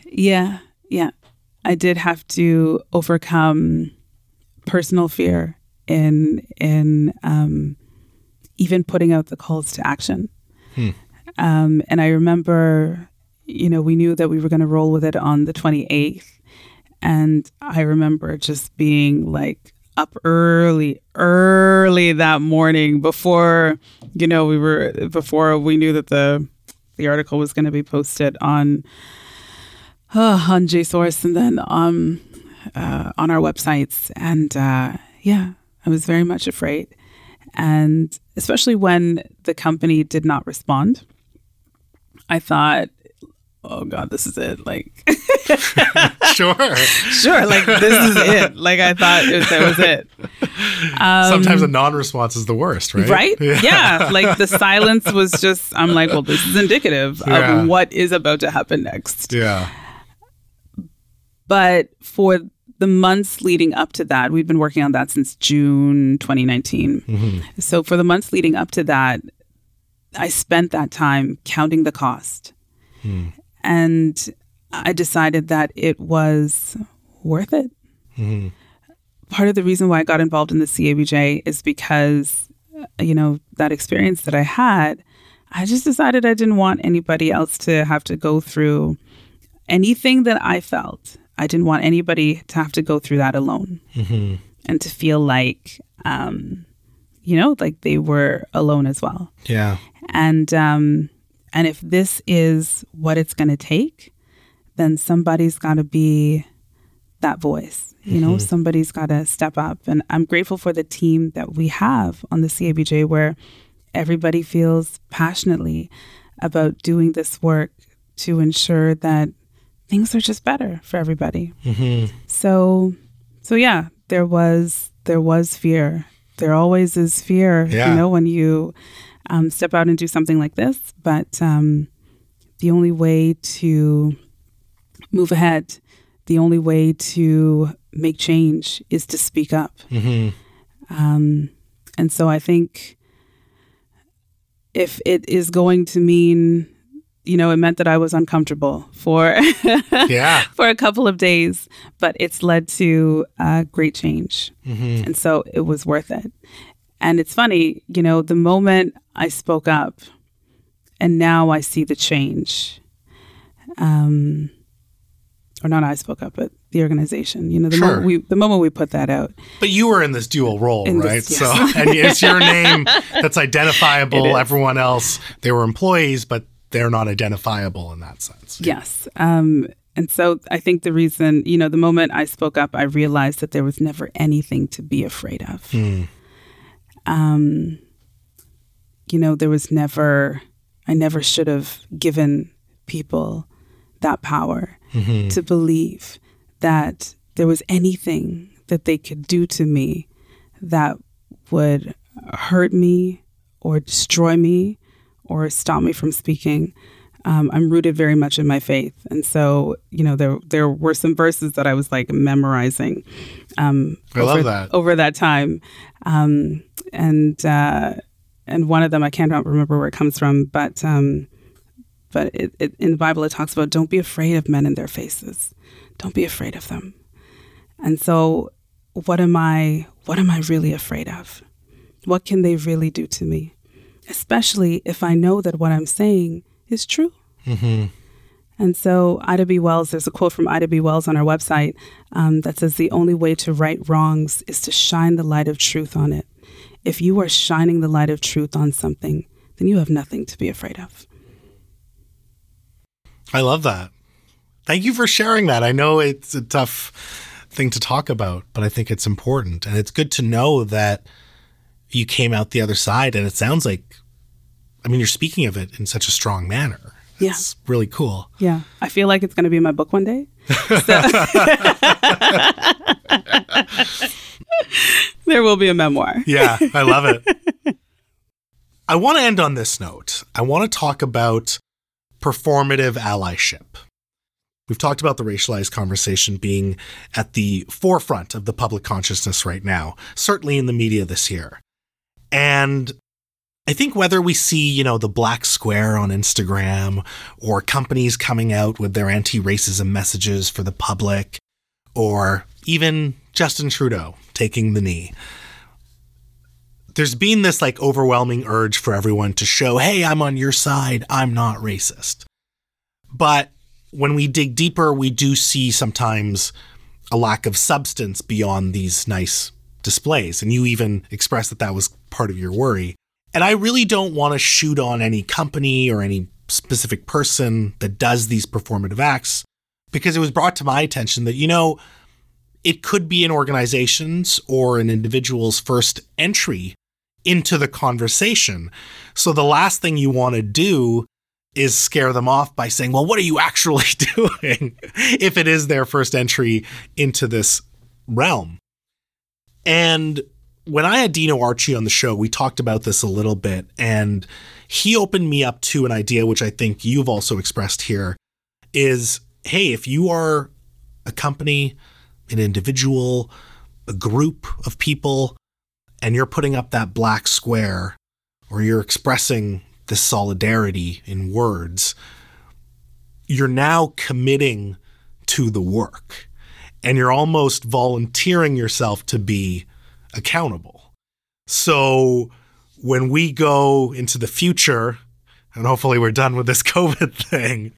yeah, yeah. I did have to overcome personal fear in in um, even putting out the calls to action. Um, and I remember, you know, we knew that we were going to roll with it on the 28th. And I remember just being like up early, early that morning before, you know, we were, before we knew that the, the article was going to be posted on, uh, on J-Source and then um, uh, on our websites. And uh, yeah, I was very much afraid. And especially when the company did not respond, I thought, oh God, this is it. Like, sure. sure, like this is it. Like I thought it, that was it. Sometimes a non-response is the worst, right? Um, Right? Yeah. Like the silence was just, I'm like, well, this is indicative Yeah. of what is about to happen next. Yeah. But for the months leading up to that, we've been working on that since June 2019. Mm-hmm. So for the months leading up to that, I spent that time counting the cost. Hmm. And I decided that it was worth it. Mm-hmm. Part of the reason why I got involved in the CABJ is because, uh, you know, that experience that I had, I just decided I didn't want anybody else to have to go through anything that I felt I didn't want anybody to have to go through that alone and to feel like, um, you know, like they were alone as well. Yeah. And um, and if this is what it's going to take, then somebody's got to be that voice. You know, somebody's got to step up. And I'm grateful for the team that we have on the CABJ, where everybody feels passionately about doing this work to ensure that things are just better for everybody. So, so yeah, there was there was fear. There always is fear, Yeah. you know, when you um, step out and do something like this. But um, the only way to move ahead, the only way to make change is to speak up. Um, and so I think if it is going to mean, you know, it meant that I was uncomfortable for Yeah. for a couple of days, but it's led to uh, great change. And so it was worth it. And it's funny, you know, the moment I spoke up and now I see the change. Um, or not I spoke up, but the organization. You know, the Sure. moment we the moment we put that out. But you were in this dual role, In right? this- So, and it's your name that's identifiable. Everyone else, they were employees, but they're not identifiable in that sense. Yes. Um, and so I think the reason, you know, the moment I spoke up, I realized that there was never anything to be afraid of. Um, you know, there was never, I never should have given people that power to believe that there was anything that they could do to me that would hurt me or destroy me or stop me from speaking. Um, I'm rooted very much in my faith, and so you know there there were some verses that I was like memorizing. Um, I over, love that. over that time, um, and uh, and one of them I can't remember where it comes from, but um, but it, it, in the Bible it talks about don't be afraid of men in their faces, don't be afraid of them. And so, what am I? What am I really afraid of? What can they really do to me? Especially if I know that what I'm saying is true. And so, Ida B. Wells, there's a quote from Ida B. Wells on our website um, that says, The only way to right wrongs is to shine the light of truth on it. If you are shining the light of truth on something, then you have nothing to be afraid of. I love that. Thank you for sharing that. I know it's a tough thing to talk about, but I think it's important. And it's good to know that you came out the other side. And it sounds like, I mean, you're speaking of it in such a strong manner. Yeah. It's really cool. Yeah. I feel like it's going to be in my book one day. So- there will be a memoir. Yeah, I love it. I want to end on this note. I want to talk about performative allyship. We've talked about the racialized conversation being at the forefront of the public consciousness right now, certainly in the media this year. And I think whether we see, you know, the black square on Instagram or companies coming out with their anti racism messages for the public, or even Justin Trudeau taking the knee, there's been this like overwhelming urge for everyone to show, hey, I'm on your side, I'm not racist. But when we dig deeper, we do see sometimes a lack of substance beyond these nice displays. And you even expressed that that was part of your worry. And I really don't want to shoot on any company or any specific person that does these performative acts because it was brought to my attention that, you know, it could be an organization's or an individual's first entry into the conversation. So the last thing you want to do is scare them off by saying, well, what are you actually doing if it is their first entry into this realm? And when I had Dino Archie on the show, we talked about this a little bit, and he opened me up to an idea which I think you've also expressed here is hey, if you are a company, an individual, a group of people, and you're putting up that black square or you're expressing this solidarity in words, you're now committing to the work. And you're almost volunteering yourself to be accountable. So when we go into the future, and hopefully we're done with this COVID thing,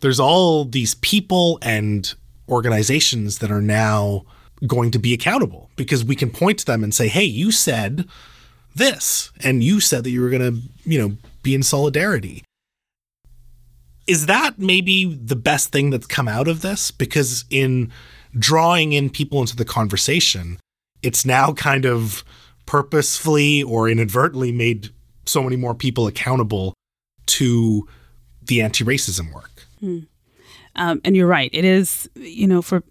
there's all these people and organizations that are now going to be accountable because we can point to them and say, hey, you said this, and you said that you were going to, you know, be in solidarity. Is that maybe the best thing that's come out of this? Because in drawing in people into the conversation, it's now kind of purposefully or inadvertently made so many more people accountable to the anti racism work. Um, and you're right. It is, you know, for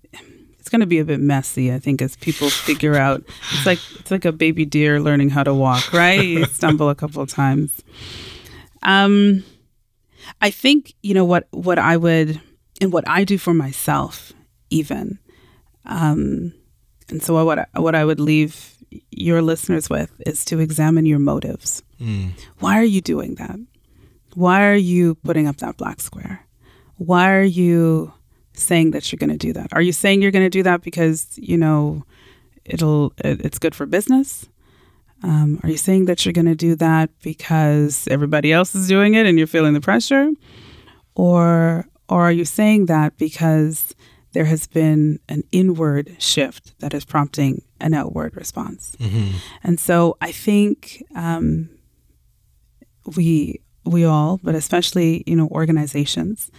it's going to be a bit messy. I think as people figure out, it's like it's like a baby deer learning how to walk, right? You stumble a couple of times. Um, I think you know what what I would and what I do for myself, even. Um, and so what I, what I would leave your listeners with is to examine your motives. Why are you doing that? Why are you putting up that black square? Why are you saying that you're going to do that? Are you saying you're going to do that because you know it'll it- it's good for business? Um, are you saying that you're going to do that because everybody else is doing it and you're feeling the pressure, or or are you saying that because there has been an inward shift that is prompting an outward response? And so I think um, we we all, but especially you know organizations,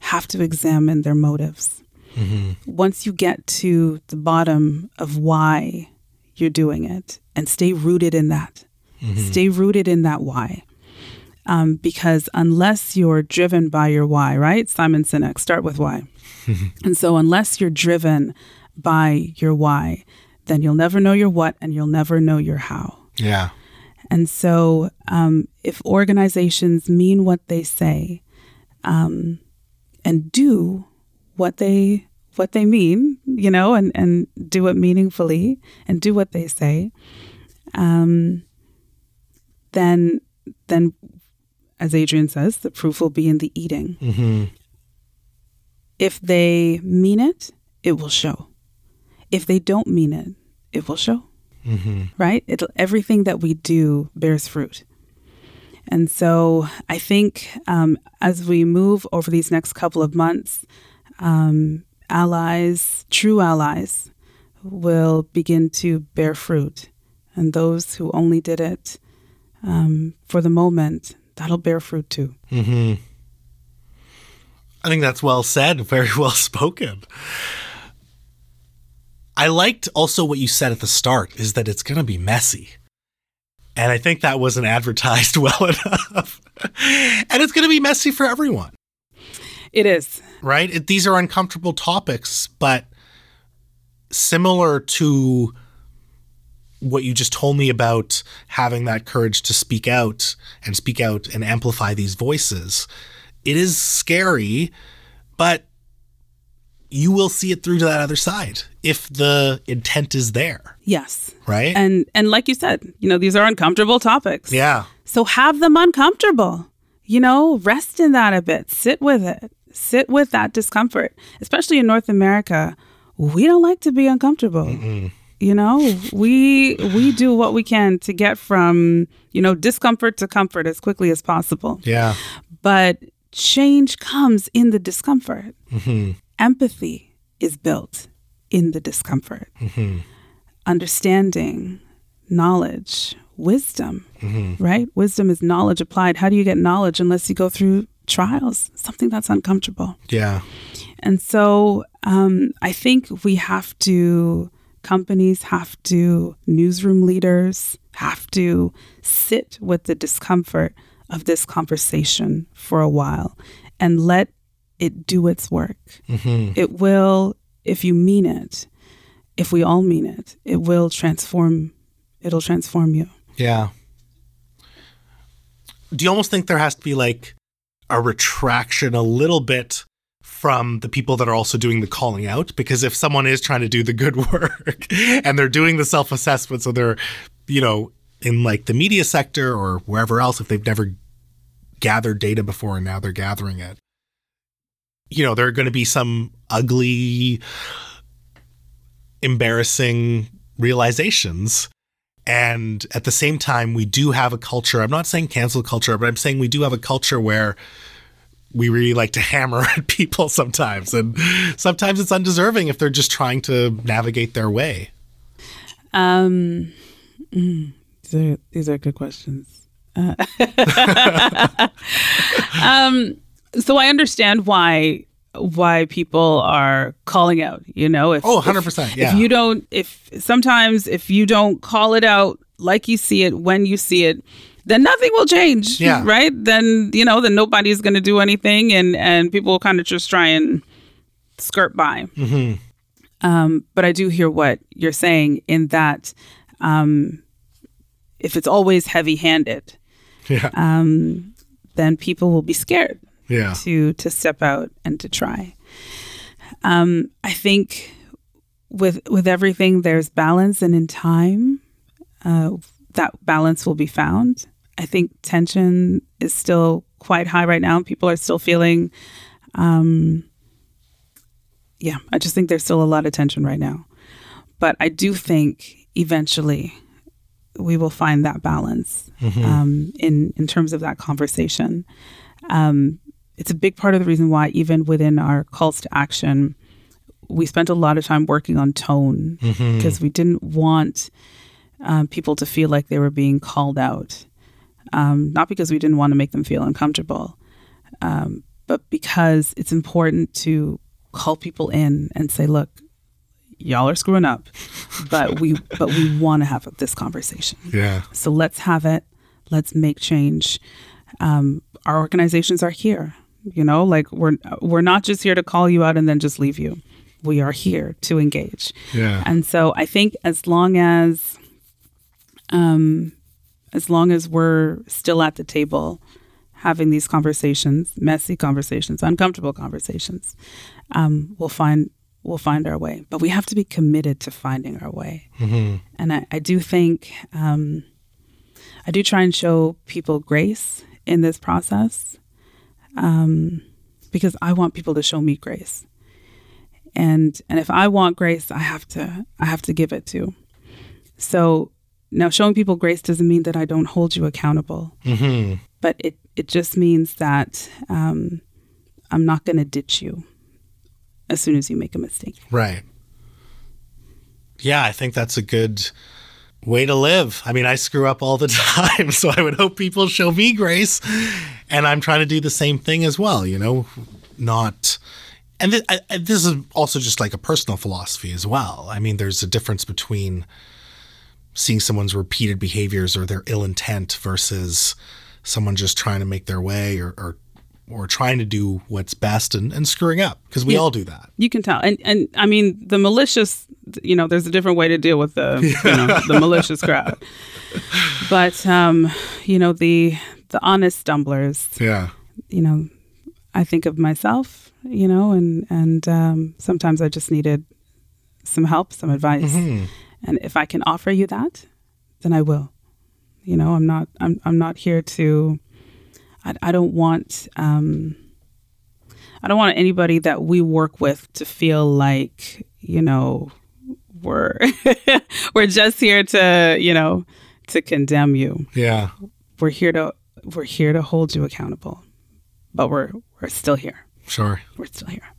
have to examine their motives. Once you get to the bottom of why you're doing it, and stay rooted in that, stay rooted in that why. Um, because unless you're driven by your why, right? Simon Sinek, start with why. and so, unless you're driven by your why, then you'll never know your what and you'll never know your how. Yeah. And so, um, if organizations mean what they say um, and do what they what they mean, you know, and and do it meaningfully and do what they say, um, then then, as Adrian says, the proof will be in the eating. If they mean it, it will show. If they don't mean it, it will show right? It everything that we do bears fruit. And so I think um, as we move over these next couple of months, um, allies, true allies, will begin to bear fruit. And those who only did it um, for the moment, that'll bear fruit too. I think that's well said, very well spoken. I liked also what you said at the start is that it's going to be messy. And I think that wasn't advertised well enough. and it's going to be messy for everyone, It is. right? It, these are uncomfortable topics, but similar to what you just told me about having that courage to speak out and speak out and amplify these voices. It is scary, but you will see it through to that other side if the intent is there, Yes. right? And and like you said, you know, these are uncomfortable topics. yeah. So have them uncomfortable. You know, rest in that a bit. Sit with it. Sit with that discomfort. Especially in North America, we don't like to be uncomfortable. You know, we we do what we can to get from, you know, discomfort to comfort as quickly as possible. Yeah. But change comes in the discomfort. Mm-hmm. Empathy is built in the discomfort. Mm-hmm. Understanding, knowledge, wisdom, mm-hmm. right? Wisdom is knowledge applied. How do you get knowledge unless you go through trials, something that's uncomfortable? Yeah. And so um, I think we have to, companies have to, newsroom leaders have to sit with the discomfort of this conversation for a while and let it do its work. Mm-hmm. It will, if you mean it, if we all mean it, it will transform, it'll transform you. Yeah. Do you almost think there has to be like a retraction a little bit from the people that are also doing the calling out? Because if someone is trying to do the good work and they're doing the self assessment, so they're, you know, in like the media sector or wherever else, if they've never gathered data before and now they're gathering it, you know, there are going to be some ugly, embarrassing realizations. And at the same time, we do have a culture. I'm not saying cancel culture, but I'm saying we do have a culture where we really like to hammer at people sometimes. And sometimes it's undeserving if they're just trying to navigate their way. Um, mm, these are these are good questions. Uh, um, so I understand why why people are calling out. You know, if Oh, 100%, if, yeah. if you don't, if sometimes if you don't call it out like you see it when you see it. Then nothing will change, Yeah. right? Then you know, then nobody's going to do anything, and and people will kind of just try and skirt by. Um, but I do hear what you're saying in that um, if it's always heavy handed, Yeah. um, then people will be scared yeah. to to step out and to try. Um, I think with with everything, there's balance, and in time, uh, that balance will be found. I think tension is still quite high right now. People are still feeling. Um, yeah, I just think there's still a lot of tension right now, but I do think eventually we will find that balance um, in in terms of that conversation. Um, it's a big part of the reason why, even within our calls to action, we spent a lot of time working on tone because we didn't want um, people to feel like they were being called out. Um, not because we didn't want to make them feel uncomfortable, um, but because it's important to call people in and say, "Look, y'all are screwing up, but we but we want to have this conversation." Yeah. So let's have it. Let's make change. Um, our organizations are here. You know, like we're we're not just here to call you out and then just leave you. We are here to engage. Yeah. And so I think as long as, um, as long as we're still at the table, having these conversations, messy conversations, uncomfortable conversations, um, we'll find we'll find our way. But we have to be committed to finding our way. And I, I do think um, I do try and show people grace in this process um, because I want people to show me grace. And and if I want grace, I have to I have to give it to. So now showing people grace doesn't mean that I don't hold you accountable, Mm-hmm. but it it just means that um, I'm not going to ditch you as soon as you make a mistake. Right. Yeah, I think that's a good way to live. I mean, I screw up all the time, so I would hope people show me grace. And I'm trying to do the same thing as well, you know, not. And th- I, this is also just like a personal philosophy as well. I mean, there's a difference between seeing someone's repeated behaviors or their ill intent versus someone just trying to make their way or, or, or trying to do what's best and, and screwing up because we Yeah. all do that. You can tell, and and I mean the malicious. You know, there's a different way to deal with the you know the malicious crowd, but um, you know the the honest stumblers. Yeah. You know, I think of myself. You know, and and um, sometimes I just needed some help, some advice, and if I can offer you that, then I will. You know, I'm not. I'm. I'm not here to. I, I don't want. Um, I don't want anybody that we work with to feel like you know we're we're just here to you know to condemn you. Yeah. We're here to we're here to hold you accountable, but we're we're still here. Sure. We're still here.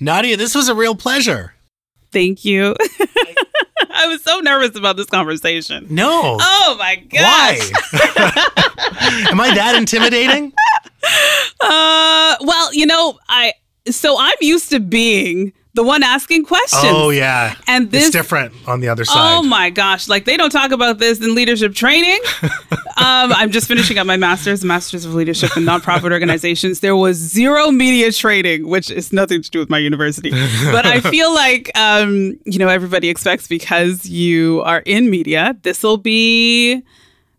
Nadia, this was a real pleasure. Thank you. I was so nervous about this conversation. No. Oh my gosh. Why? Am I that intimidating? Uh, well, you know, I so I'm used to being the one asking questions. Oh yeah. And this it's different on the other side. Oh my gosh! Like they don't talk about this in leadership training. um, I'm just finishing up my master's, master's of leadership in nonprofit organizations. There was zero media training, which is nothing to do with my university. But I feel like um, you know everybody expects because you are in media, this will be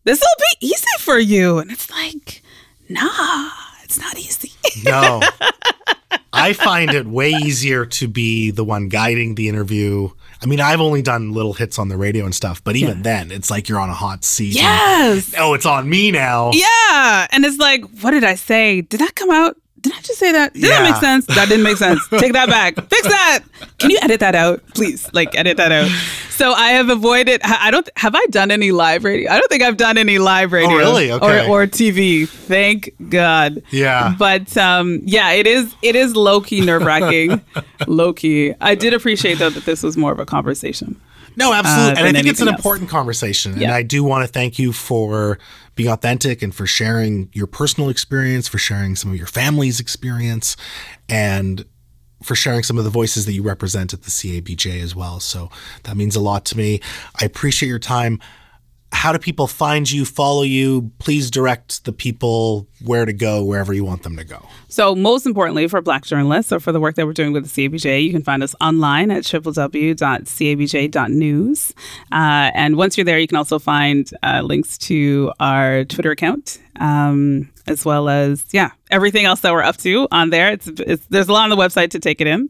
this will be easy for you, and it's like, nah, it's not easy. No. I find it way easier to be the one guiding the interview. I mean, I've only done little hits on the radio and stuff, but even Yeah. then, it's like you're on a hot seat. and, yes. oh, it's on me now. Yeah. And it's like, what did I say? Did that come out? Did I just say that? Did Yeah. that make sense? That didn't make sense. Take that back. Fix that. Can you edit that out, please? Like edit that out. So I have avoided. I don't. Have I done any live radio? I don't think I've done any live radio. Oh, really? Okay. Or or TV. Thank God. Yeah. But um, yeah, it is. It is low key nerve wracking. low key. I did appreciate though that this was more of a conversation. No, absolutely. uh, and I think it's an else. important conversation. And I do want to thank you for being authentic and for sharing your personal experience, for sharing some of your family's experience, and for sharing some of the voices that you represent at the CABJ as well. So that means a lot to me. I appreciate your time. How do people find you, follow you? Please direct the people where to go, wherever you want them to go. So, most importantly, for Black journalists or for the work that we're doing with the CABJ, you can find us online at www.cabj.news. Uh, and once you're there, you can also find uh, links to our Twitter account, um, as well as, yeah, everything else that we're up to on there. It's, it's There's a lot on the website to take it in.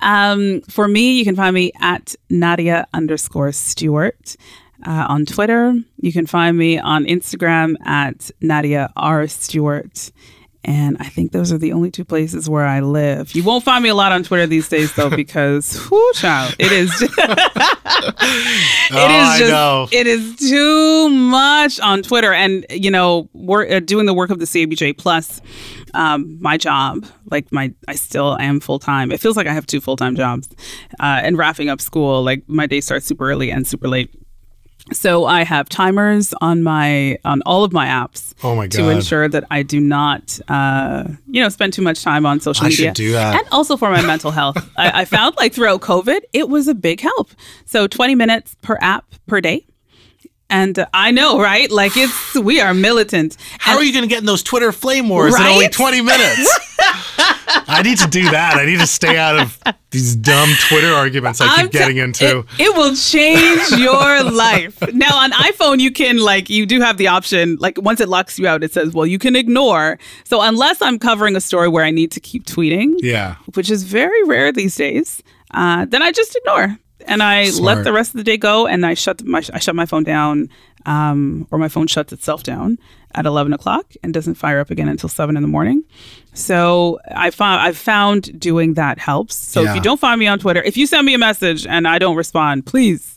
Um, for me, you can find me at Nadia underscore Stewart. Uh, on Twitter, you can find me on Instagram at Nadia R. Stewart. And I think those are the only two places where I live. You won't find me a lot on Twitter these days, though, because whoo, child, it is. it oh, is just. It is too much on Twitter, and you know, we're uh, doing the work of the CABJ plus. Um, my job, like my, I still am full time. It feels like I have two full time jobs, uh, and wrapping up school. Like my day starts super early and super late. So I have timers on my on all of my apps Oh my to ensure that I do not, uh, you know, spend too much time on social I media. should do that. And also for my mental health, I, I found like throughout COVID, it was a big help. So 20 minutes per app per day. And uh, I know, right? Like it's we are militant. How And- are you going to get in those Twitter flame wars in only 20 minutes? I need to do that. I need to stay out of these dumb Twitter arguments I keep te- getting into. It, it will change your life. Now on iPhone, you can like you do have the option. Like once it locks you out, it says, "Well, you can ignore." So unless I'm covering a story where I need to keep tweeting, yeah. which is very rare these days, uh, then I just ignore and I Smart. let the rest of the day go, and I shut my I shut my phone down, um, or my phone shuts itself down at eleven o'clock and doesn't fire up again until seven in the morning. So I found I've found doing that helps. So Yeah. if you don't find me on Twitter, if you send me a message and I don't respond, please,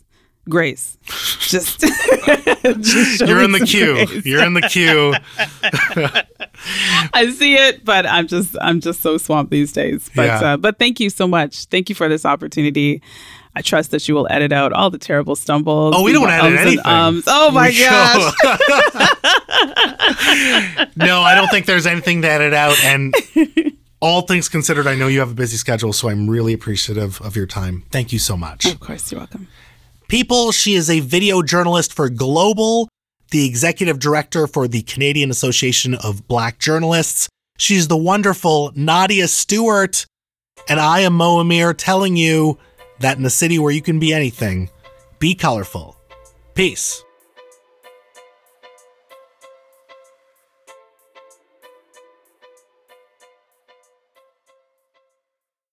Grace, just, just You're in the queue. grace. You're in the queue. I see it, but I'm just I'm just so swamped these days. But Yeah. uh, but thank you so much. Thank you for this opportunity. I trust that you will edit out all the terrible stumbles. Oh, we don't edit anything. ums. Oh my gosh. no, I don't think there's anything to edit out. And all things considered, I know you have a busy schedule, so I'm really appreciative of your time. Thank you so much. Of course, you're welcome. People, she is a video journalist for Global, the executive director for the Canadian Association of Black Journalists. She's the wonderful Nadia Stewart. And I am Mo Amir telling you that in a city where you can be anything, be colorful. Peace.